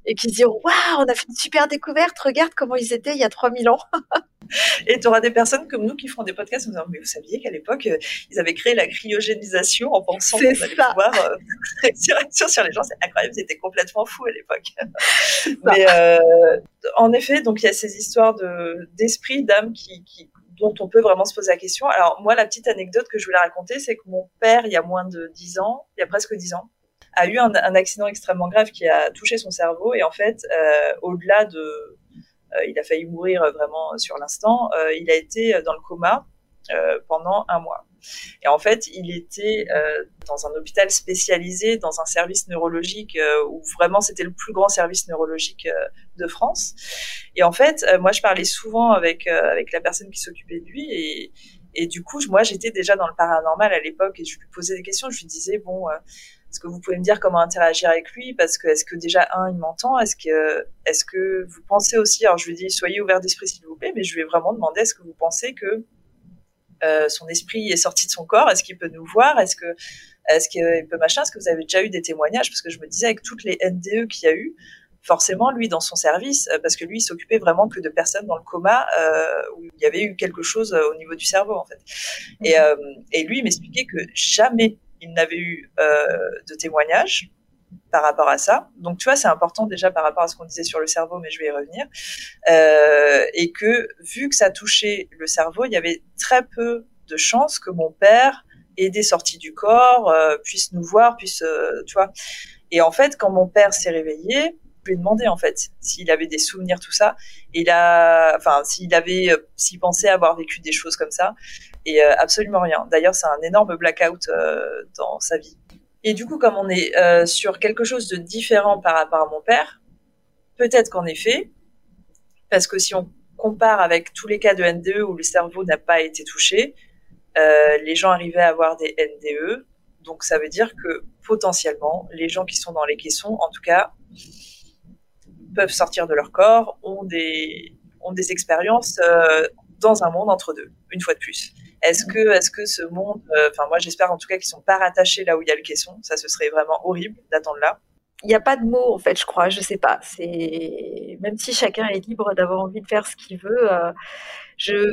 Et qui se diront Waouh, on a fait une super découverte, regarde comment ils étaient il y a 3000 ans. *laughs* Et tu auras des personnes comme nous qui feront des podcasts en disant Mais vous saviez qu'à l'époque, euh, ils avaient créé la cryogénisation en pensant qu'on allait pouvoir euh, *laughs* sur les gens. C'est incroyable, c'était complètement fou à l'époque. *laughs* Mais euh, en effet, donc il y a ces histoires d'esprit, d'âme qui, qui, dont on peut vraiment se poser la question. Alors, moi, la petite anecdote que je voulais raconter, c'est que mon père, il y a moins de 10 ans, il y a presque 10 ans, a eu un, accident extrêmement grave qui a touché son cerveau. Et en fait, euh, au-delà de euh, il a failli mourir vraiment sur l'instant. Euh, il a été dans le coma euh, pendant un mois. Et en fait, il était dans un hôpital spécialisé, dans un service neurologique où vraiment c'était le plus grand service neurologique de France. Et en fait, moi, je parlais souvent avec avec la personne qui s'occupait de lui et et du coup, moi, j'étais déjà dans le paranormal à l'époque et je lui posais des questions. Je lui disais bon est-ce que vous pouvez me dire comment interagir avec lui? Parce que est-ce que déjà un, il m'entend? Est-ce que est-ce que vous pensez aussi Alors je lui dis soyez ouvert d'esprit s'il vous plaît, mais je lui ai vraiment demandé est-ce que vous pensez que euh, son esprit est sorti de son corps? Est-ce qu'il peut nous voir? Est-ce que est-ce qu'il peut machin? Est-ce que vous avez déjà eu des témoignages? Parce que je me disais avec toutes les NDE qu'il y a eu, forcément lui dans son service, euh, parce que lui il s'occupait vraiment que de personnes dans le coma euh, où il y avait eu quelque chose au niveau du cerveau en fait. Et, mmh. et lui il m'expliquait que jamais il n'avait eu euh, de témoignages par rapport à ça. Donc tu vois, c'est important déjà par rapport à ce qu'on disait sur le cerveau, mais je vais y revenir. Euh, et que vu que ça touchait le cerveau, il y avait très peu de chances que mon père ait des sorties du corps, euh, puisse nous voir, puisse, tu vois. Et en fait, quand mon père s'est réveillé, je lui ai demandé en fait s'il avait des souvenirs tout ça. Et il enfin, s'il avait, s'il pensait avoir vécu des choses comme ça et euh, absolument rien. D'ailleurs, c'est un énorme blackout euh, dans sa vie. Et du coup, comme on est euh, sur quelque chose de différent par rapport à mon père, peut-être qu'en effet, parce que si on compare avec tous les cas de NDE où le cerveau n'a pas été touché, les gens arrivaient à avoir des NDE. Donc ça veut dire que potentiellement, les gens qui sont dans les caissons, en tout cas, peuvent sortir de leur corps, ont des, ont des expériences dans un monde entre deux, une fois de plus. Est-ce que, est-ce que ce monde, euh, enfin moi j'espère en tout cas qu'ils sont pas rattachés là où il y a le caisson. Ça, ce serait vraiment horrible d'attendre là. Il n'y a pas de mots en fait, je crois. Je sais pas. C'est même si chacun est libre d'avoir envie de faire ce qu'il veut. Euh, je,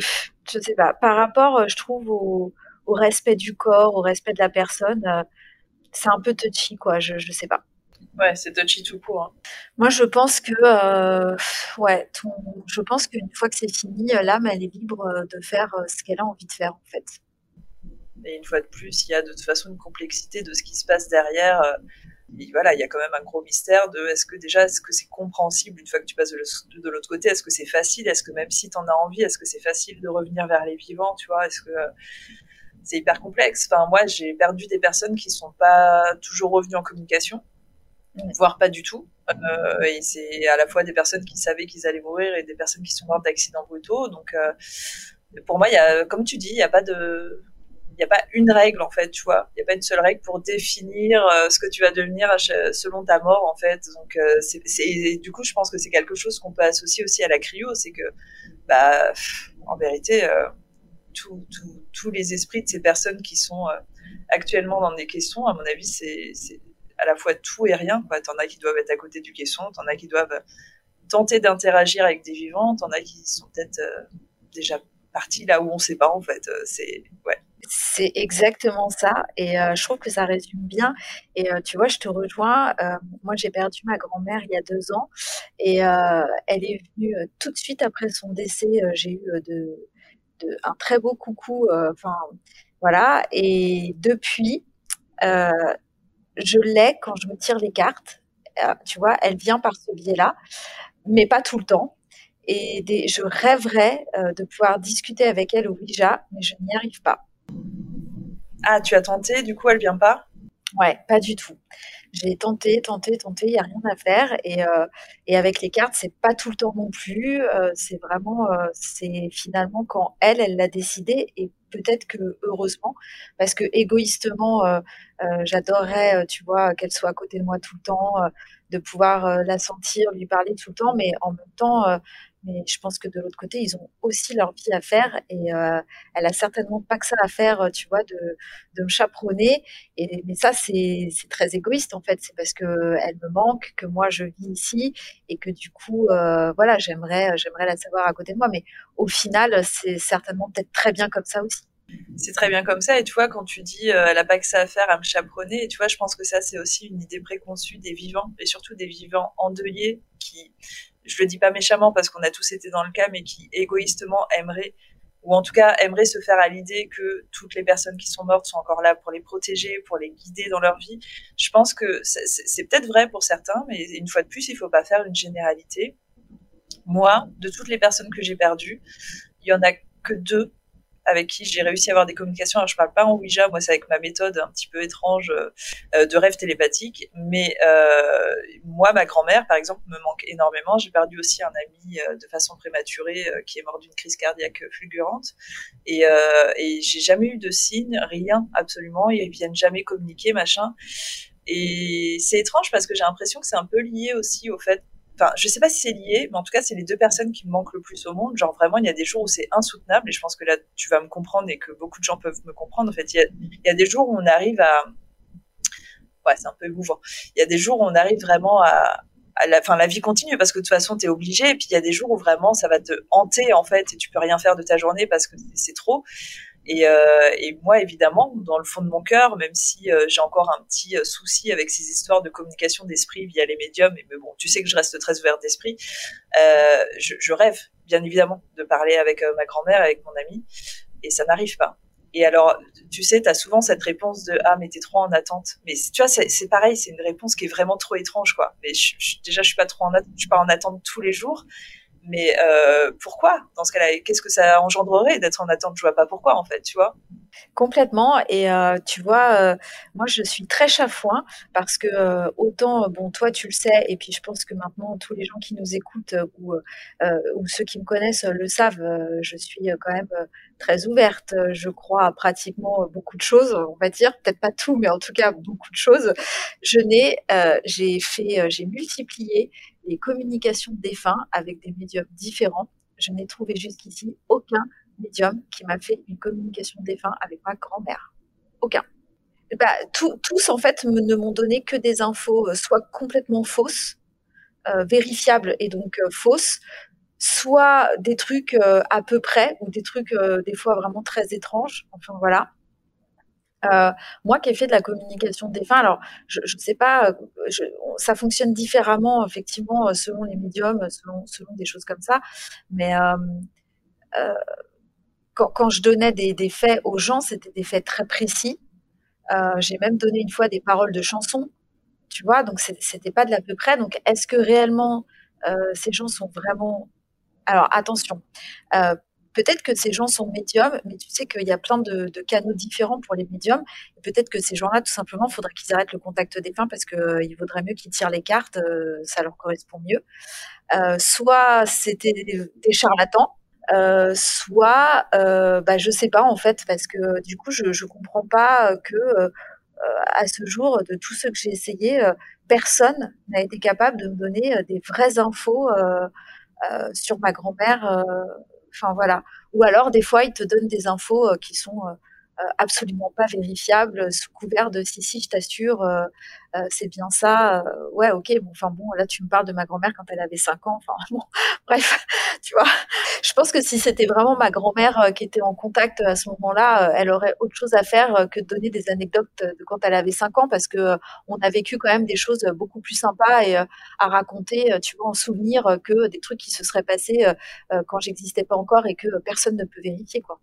je sais pas. Par rapport, euh, je trouve au, au, respect du corps, au respect de la personne, c'est un peu touchy quoi. Je, je sais pas. Ouais, c'est touchy tout court. Hein. Moi, je pense que, euh, ouais, je pense qu'une fois que c'est fini, l'âme, elle est libre de faire ce qu'elle a envie de faire, en fait. Et une fois de plus, il y a de toute façon une complexité de ce qui se passe derrière. voilà, il y a quand même un gros mystère de est-ce que déjà, est-ce que c'est compréhensible une fois que tu passes de l'autre côté? Est-ce que c'est facile? Est-ce que même si tu en as envie, est-ce que c'est facile de revenir vers les vivants Tu vois, est-ce que c'est hyper complexe Enfin, moi, j'ai perdu des personnes qui sont pas toujours revenues en communication voire pas du tout. Euh, et c'est à la fois des personnes qui savaient qu'ils allaient mourir et des personnes qui sont mortes d'accidents brutaux. Donc, euh, pour moi, y a, comme tu dis, il n'y a pas de, il n'y a pas une règle en fait, tu vois. Il n'y a pas une seule règle pour définir euh, ce que tu vas devenir selon ta mort en fait. Donc, c'est, du coup, je pense que c'est quelque chose qu'on peut associer aussi à la cryo, c'est que, bah, en vérité, tous les esprits de ces personnes qui sont actuellement dans des questions, à mon avis, c'est à la fois tout et rien. T'en as qui doivent être à côté du caisson, t'en as qui doivent tenter d'interagir avec des vivants, t'en as qui sont peut-être euh, déjà partis là où on sait pas en fait. Euh, c'est ouais. C'est exactement ça, et euh, je trouve que ça résume bien. Et tu vois, je te rejoins. moi, j'ai perdu ma grand-mère il y a deux ans, et elle est venue tout de suite après son décès. j'ai eu de, un très beau coucou. Enfin, voilà. Et depuis, je l'ai quand je me tire les cartes. Euh, tu vois, elle vient par ce biais-là, mais pas tout le temps. Et je rêverais euh, de pouvoir discuter avec elle au Ouija, mais je n'y arrive pas. Ah, tu as tenté, du coup, elle vient pas? Ouais, pas du tout. J'ai tenté, tenté, tenté, il n'y a rien à faire. Et, euh, et avec les cartes, c'est pas tout le temps non plus. c'est vraiment, c'est finalement quand elle, elle l'a décidé. Et peut-être que heureusement, parce que égoïstement, euh, euh, j'adorerais, euh, tu vois, qu'elle soit à côté de moi tout le temps, de pouvoir la sentir, lui parler tout le temps, mais en même temps, mais je pense que de l'autre côté, ils ont aussi leur vie à faire et elle a certainement pas que ça à faire, tu vois, de, me chaperonner. Et mais ça, c'est très égoïste en fait. C'est parce que elle me manque, que moi je vis ici et que du coup, voilà, j'aimerais j'aimerais la savoir à côté de moi. Mais au final, c'est certainement peut-être très bien comme ça aussi c'est très bien comme ça. Et tu vois, quand tu dis euh, elle a pas que ça à faire à me chaperonner, et tu vois, je pense que ça, c'est aussi une idée préconçue des vivants, et surtout des vivants endeuillés qui, je le dis pas méchamment parce qu'on a tous été dans le cas, mais qui égoïstement aimeraient, ou en tout cas aimeraient se faire à l'idée que toutes les personnes qui sont mortes sont encore là pour les protéger, pour les guider dans leur vie. Je pense que c'est peut-être vrai pour certains, mais une fois de plus, il faut pas faire une généralité. Moi, de toutes les personnes que j'ai perdues, il y en a que deux avec qui j'ai réussi à avoir des communications. Alors, je parle pas en Ouija, moi, c'est avec ma méthode un petit peu étrange euh, de rêve télépathique. Mais euh, moi, ma grand-mère, par exemple, me manque énormément. J'ai perdu aussi un ami euh, de façon prématurée qui est mort d'une crise cardiaque fulgurante. Et, et j'ai jamais eu de signe, rien, absolument. Ils viennent jamais communiquer, machin. Et c'est étrange parce que j'ai l'impression que c'est un peu lié aussi au fait enfin, je sais pas si c'est lié, mais en tout cas, c'est les deux personnes qui me manquent le plus au monde. Genre, vraiment, il y a des jours où c'est insoutenable, et je pense que là, tu vas me comprendre et que beaucoup de gens peuvent me comprendre. En fait, il y a, des jours où on arrive à, ouais, c'est un peu émouvant. Il y a des jours où on arrive vraiment à, la, la vie continue parce que de toute façon, tu es obligé. Et puis, il y a des jours où vraiment, ça va te hanter, en fait, et tu peux rien faire de ta journée parce que c'est trop. Euh, et, moi, évidemment, dans le fond de mon cœur, même si euh, j'ai encore un petit euh, souci avec ces histoires de communication d'esprit via les médiums, mais bon, tu sais que je reste très ouverte d'esprit, je, rêve, bien évidemment, de parler avec ma grand-mère, avec mon ami, et ça n'arrive pas. Et alors, tu sais, tu as souvent cette réponse de Ah, mais t'es trop en attente. Mais tu vois, c'est pareil, c'est une réponse qui est vraiment trop étrange, quoi. Mais déjà, je suis pas trop en je suis pas en attente tous les jours. Mais euh, pourquoi? Dans ce cas-là, qu'est-ce que ça engendrerait d'être en attente? Je vois pas pourquoi, en fait, tu vois? Complètement. Et euh, tu vois, euh, moi, je suis très chafouin parce que autant, bon, toi, tu le sais, et puis je pense que maintenant, tous les gens qui nous écoutent ou, ou ceux qui me connaissent le savent, je suis quand même très ouverte. Je crois à pratiquement beaucoup de choses, on va dire, peut-être pas tout, mais en tout cas beaucoup de choses. Je n'ai, j'ai fait, j'ai multiplié les communications défunts avec des médiums différents. Je n'ai trouvé jusqu'ici aucun médium qui m'a fait une communication défunt avec ma grand-mère. Aucun. Bah, tous, en fait, ne m'ont donné que des infos euh, soit complètement fausses, euh, vérifiables et donc euh, fausses, soit des trucs à peu près, ou des trucs des fois vraiment très étranges. Enfin voilà. Euh, moi qui ai fait de la communication des fins, alors je ne sais pas, je, ça fonctionne différemment effectivement selon les médiums, selon, des choses comme ça, mais euh, euh, quand, je donnais des, des faits aux gens, c'était des faits très précis. J'ai même donné une fois des paroles de chansons, tu vois, donc c'était pas de l'à peu près. Donc est-ce que réellement ces gens sont vraiment alors attention, Peut-être que ces gens sont médiums, mais tu sais qu'il y a plein de, canaux différents pour les médiums. peut-être que ces gens-là, tout simplement, il faudrait qu'ils arrêtent le contact des fins parce qu'il euh, vaudrait mieux qu'ils tirent les cartes, euh, ça leur correspond mieux. Euh, soit c'était des, charlatans, soit, bah, je sais pas en fait, parce que du coup, je, ne comprends pas que à ce jour, de tous ceux que j'ai essayé, personne n'a été capable de me donner des vraies infos sur ma grand-mère Enfin voilà. Ou alors des fois ils te donnent des infos euh, qui sont euh, absolument pas vérifiables sous couvert de si si je t'assure c'est bien ça ouais ok bon enfin bon là tu me parles de ma grand-mère quand elle avait 5 ans enfin *laughs* bon bref tu vois. Je pense que si c'était vraiment ma grand-mère qui était en contact à ce moment-là elle aurait autre chose à faire que de donner des anecdotes de quand elle avait 5 ans parce que on a vécu quand même des choses beaucoup plus sympas et à raconter tu vois en souvenir que des trucs qui se seraient passés quand j'existais pas encore et que personne ne peut vérifier quoi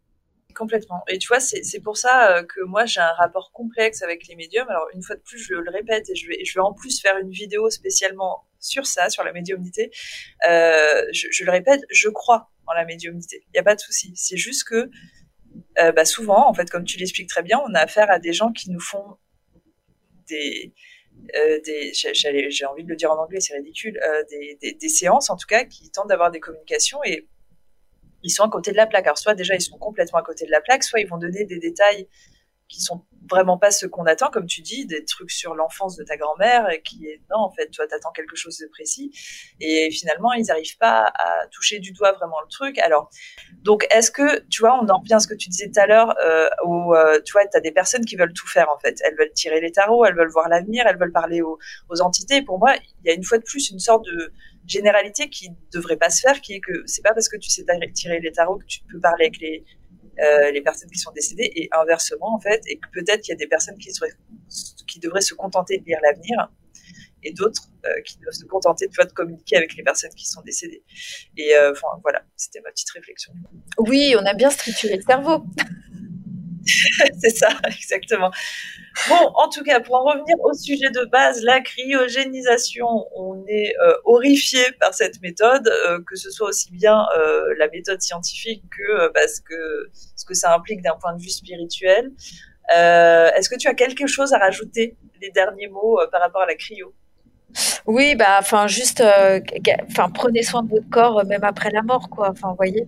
Complètement. Et tu vois, c'est pour ça euh, que moi j'ai un rapport complexe avec les médiums. Alors une fois de plus, je le répète et je vais, je vais en plus faire une vidéo spécialement sur ça, sur la médiumnité. Euh, je, le répète, je crois en la médiumnité. Il n'y a pas de souci. C'est juste que euh, bah souvent, en fait, comme tu l'expliques très bien, on a affaire à des gens qui nous font des, euh, des j'ai envie de le dire en anglais, c'est ridicule, des, des, des, séances en tout cas qui tentent d'avoir des communications et ils sont à côté de la plaque. Alors soit déjà ils sont complètement à côté de la plaque, soit ils vont donner des détails qui sont vraiment pas ce qu'on attend, comme tu dis, des trucs sur l'enfance de ta grand-mère, et qui est non, en fait, toi, t'attends quelque chose de précis, et finalement, ils n'arrivent pas à toucher du doigt vraiment le truc. Alors, donc, est-ce que, tu vois, on en revient à ce que tu disais tout à l'heure, euh, où, euh, tu vois, t'as des personnes qui veulent tout faire, en fait. Elles veulent tirer les tarots, elles veulent voir l'avenir, elles veulent parler aux entités. Pour moi, il y a une fois de plus une sorte de généralité qui devrait pas se faire, qui est que c'est pas parce que tu sais tirer les tarots que tu peux parler avec les, euh, les personnes qui sont décédées et inversement en fait, et que peut-être qu'il y a des personnes qui devraient se contenter de lire l'avenir et d'autres euh, qui doivent se contenter de, de communiquer avec les personnes qui sont décédées. Et euh, enfin voilà, c'était ma petite réflexion. Oui, on a bien structuré le cerveau. *laughs* c'est ça, exactement. Bon, en tout cas, pour en revenir au sujet de base, la cryogénisation, on est euh, horrifié par cette méthode, euh, que ce soit aussi bien euh, la méthode scientifique que parce que ce que ça implique d'un point de vue spirituel. Est-ce que tu as quelque chose à rajouter, les derniers mots par rapport à la cryo? Oui, bah, enfin, juste, enfin, prenez soin de votre corps même après la mort, quoi. Enfin, voyez,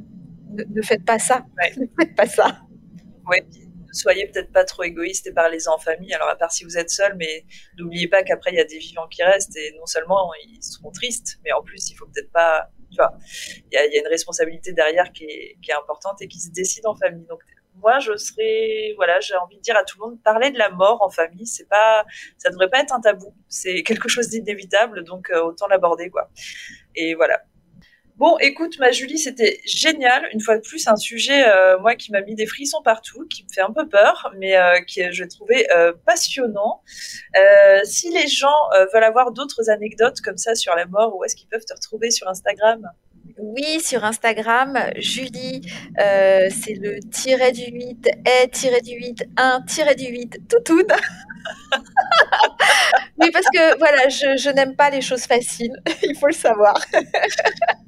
ne, faites pas ça. Ne faites pas ça. Ouais *laughs* soyez peut-être pas trop égoïste et parlez-en en famille. Alors à part si vous êtes seul, mais n'oubliez pas qu'après il y a des vivants qui restent et non seulement ils seront tristes, mais en plus il faut peut-être pas, tu vois, il y a, une responsabilité derrière qui est, importante et qui se décide en famille. Donc moi je serais, voilà, j'ai envie de dire à tout le monde, parler de la mort en famille, c'est pas, ça devrait pas être un tabou, c'est quelque chose d'inévitable, donc euh, autant l'aborder quoi. Et voilà. Bon, écoute, ma Julie, c'était génial. Une fois de plus, un sujet, euh, moi, qui m'a mis des frissons partout, qui me fait un peu peur, mais euh, qui, je trouvais euh, passionnant. si les gens veulent avoir d'autres anecdotes comme ça sur la mort, où est-ce qu'ils peuvent te retrouver sur Instagram? Oui, sur Instagram, Julie, c'est le tiret du 8, est tiret du 8, 1 tiret du 8, tout tout. oui, *laughs* parce que voilà, je n'aime pas les choses faciles, *laughs* il faut le savoir. *laughs*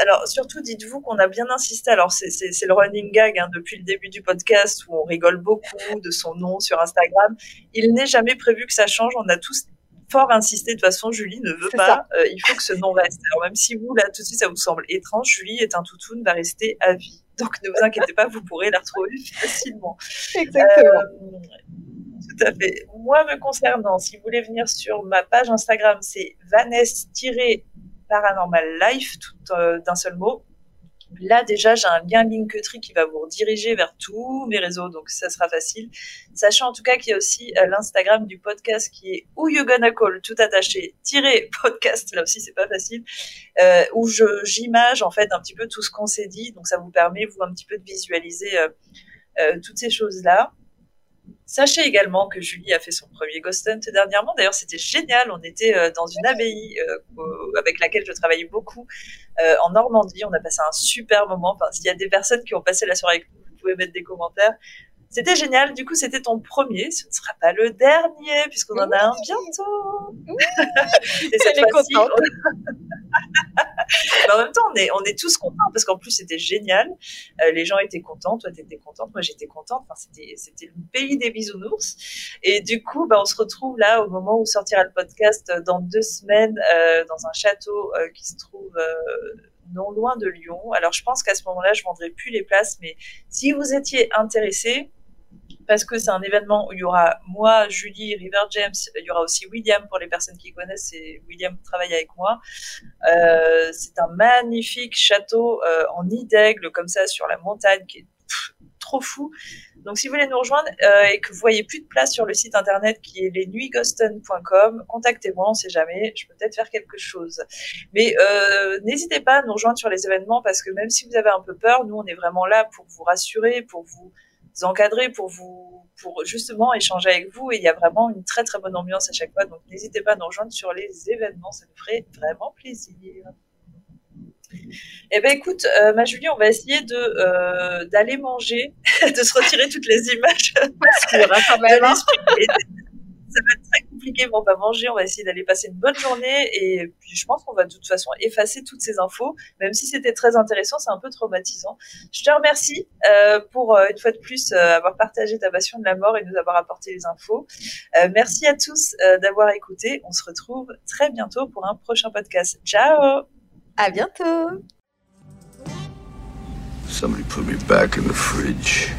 Alors, surtout, dites-vous qu'on a bien insisté. Alors, c'est le running gag hein, depuis le début du podcast où on rigole beaucoup de son nom sur Instagram. Il n'est jamais prévu que ça change. On a tous fort insisté. De toute façon, Julie ne veut pas. Euh, il faut que ce nom reste. Alors, même si vous, là, tout de suite, ça vous semble étrange, Julie est un toutoun, va rester à vie. Donc, ne vous inquiétez pas, vous pourrez la retrouver *laughs* facilement. Exactement. Euh, tout à fait. Moi, me concernant, si vous voulez venir sur ma page Instagram, c'est vanessa Paranormal Life, tout euh, d'un seul mot. Là, déjà, j'ai un lien Linktree qui va vous rediriger vers tous mes réseaux, donc ça sera facile. Sachant en tout cas qu'il y a aussi euh, l'Instagram du podcast qui est Who You Gonna Call, tout attaché, tiré *laughs* podcast, là aussi c'est pas facile, euh, où je, j'image en fait un petit peu tout ce qu'on s'est dit, donc ça vous permet, vous, un petit peu de visualiser toutes ces choses-là. Sachez également que Julie a fait son premier Ghost Hunt dernièrement. D'ailleurs, c'était génial. On était euh, dans une abbaye euh, avec laquelle je travaillais beaucoup euh, en Normandie. On a passé un super moment. Enfin, s'il y a des personnes qui ont passé la soirée avec nous, vous pouvez mettre des commentaires. C'était génial. Du coup, c'était ton premier. Ce ne sera pas le dernier, puisqu'on en a un bientôt. *laughs* Et cette fois-ci, *laughs* Mais en même temps, on est, tous contents parce qu'en plus, c'était génial. Euh, les gens étaient contents. Toi, tu étais contente. Moi, j'étais contente. Enfin, c'était, c'était le pays des bisounours. Et du coup, bah, on se retrouve là au moment où sortira le podcast euh, dans deux semaines euh, dans un château qui se trouve non loin de Lyon. Alors, je pense qu'à ce moment-là, je vendrai plus les places. Mais si vous étiez intéressé, parce que c'est un événement où il y aura moi, Julie, River James, il y aura aussi William pour les personnes qui connaissent, c'est William travaille avec moi. Euh, c'est un magnifique château euh, en nid d'aigle comme ça sur la montagne qui est trop fou. Donc si vous voulez nous rejoindre euh, et que vous voyez plus de place sur le site internet qui est lesnuitsghosten.com, contactez-moi, on sait jamais, je peux peut-être faire quelque chose. Mais n'hésitez pas à nous rejoindre sur les événements parce que même si vous avez un peu peur, nous on est vraiment là pour vous rassurer, pour vous encadrer pour vous, pour justement échanger avec vous. Et il y a vraiment une très très bonne ambiance à chaque fois. Donc n'hésitez pas à nous rejoindre sur les événements, ça nous ferait vraiment plaisir. Eh ben écoute, euh, ma Julie, on va essayer de euh, d'aller manger, *laughs* de se retirer toutes les images de l'esprit. Ça va être très compliqué, mais on va manger, on va essayer d'aller passer une bonne journée et puis je pense qu'on va de toute façon effacer toutes ces infos, même si c'était très intéressant, c'est un peu traumatisant. Je te remercie euh, pour euh, une fois de plus euh, avoir partagé ta passion de la mort et nous avoir apporté les infos. Euh, merci à tous euh, d'avoir écouté. On se retrouve très bientôt pour un prochain podcast. Ciao À bientôt Somebody put me back in the fridge.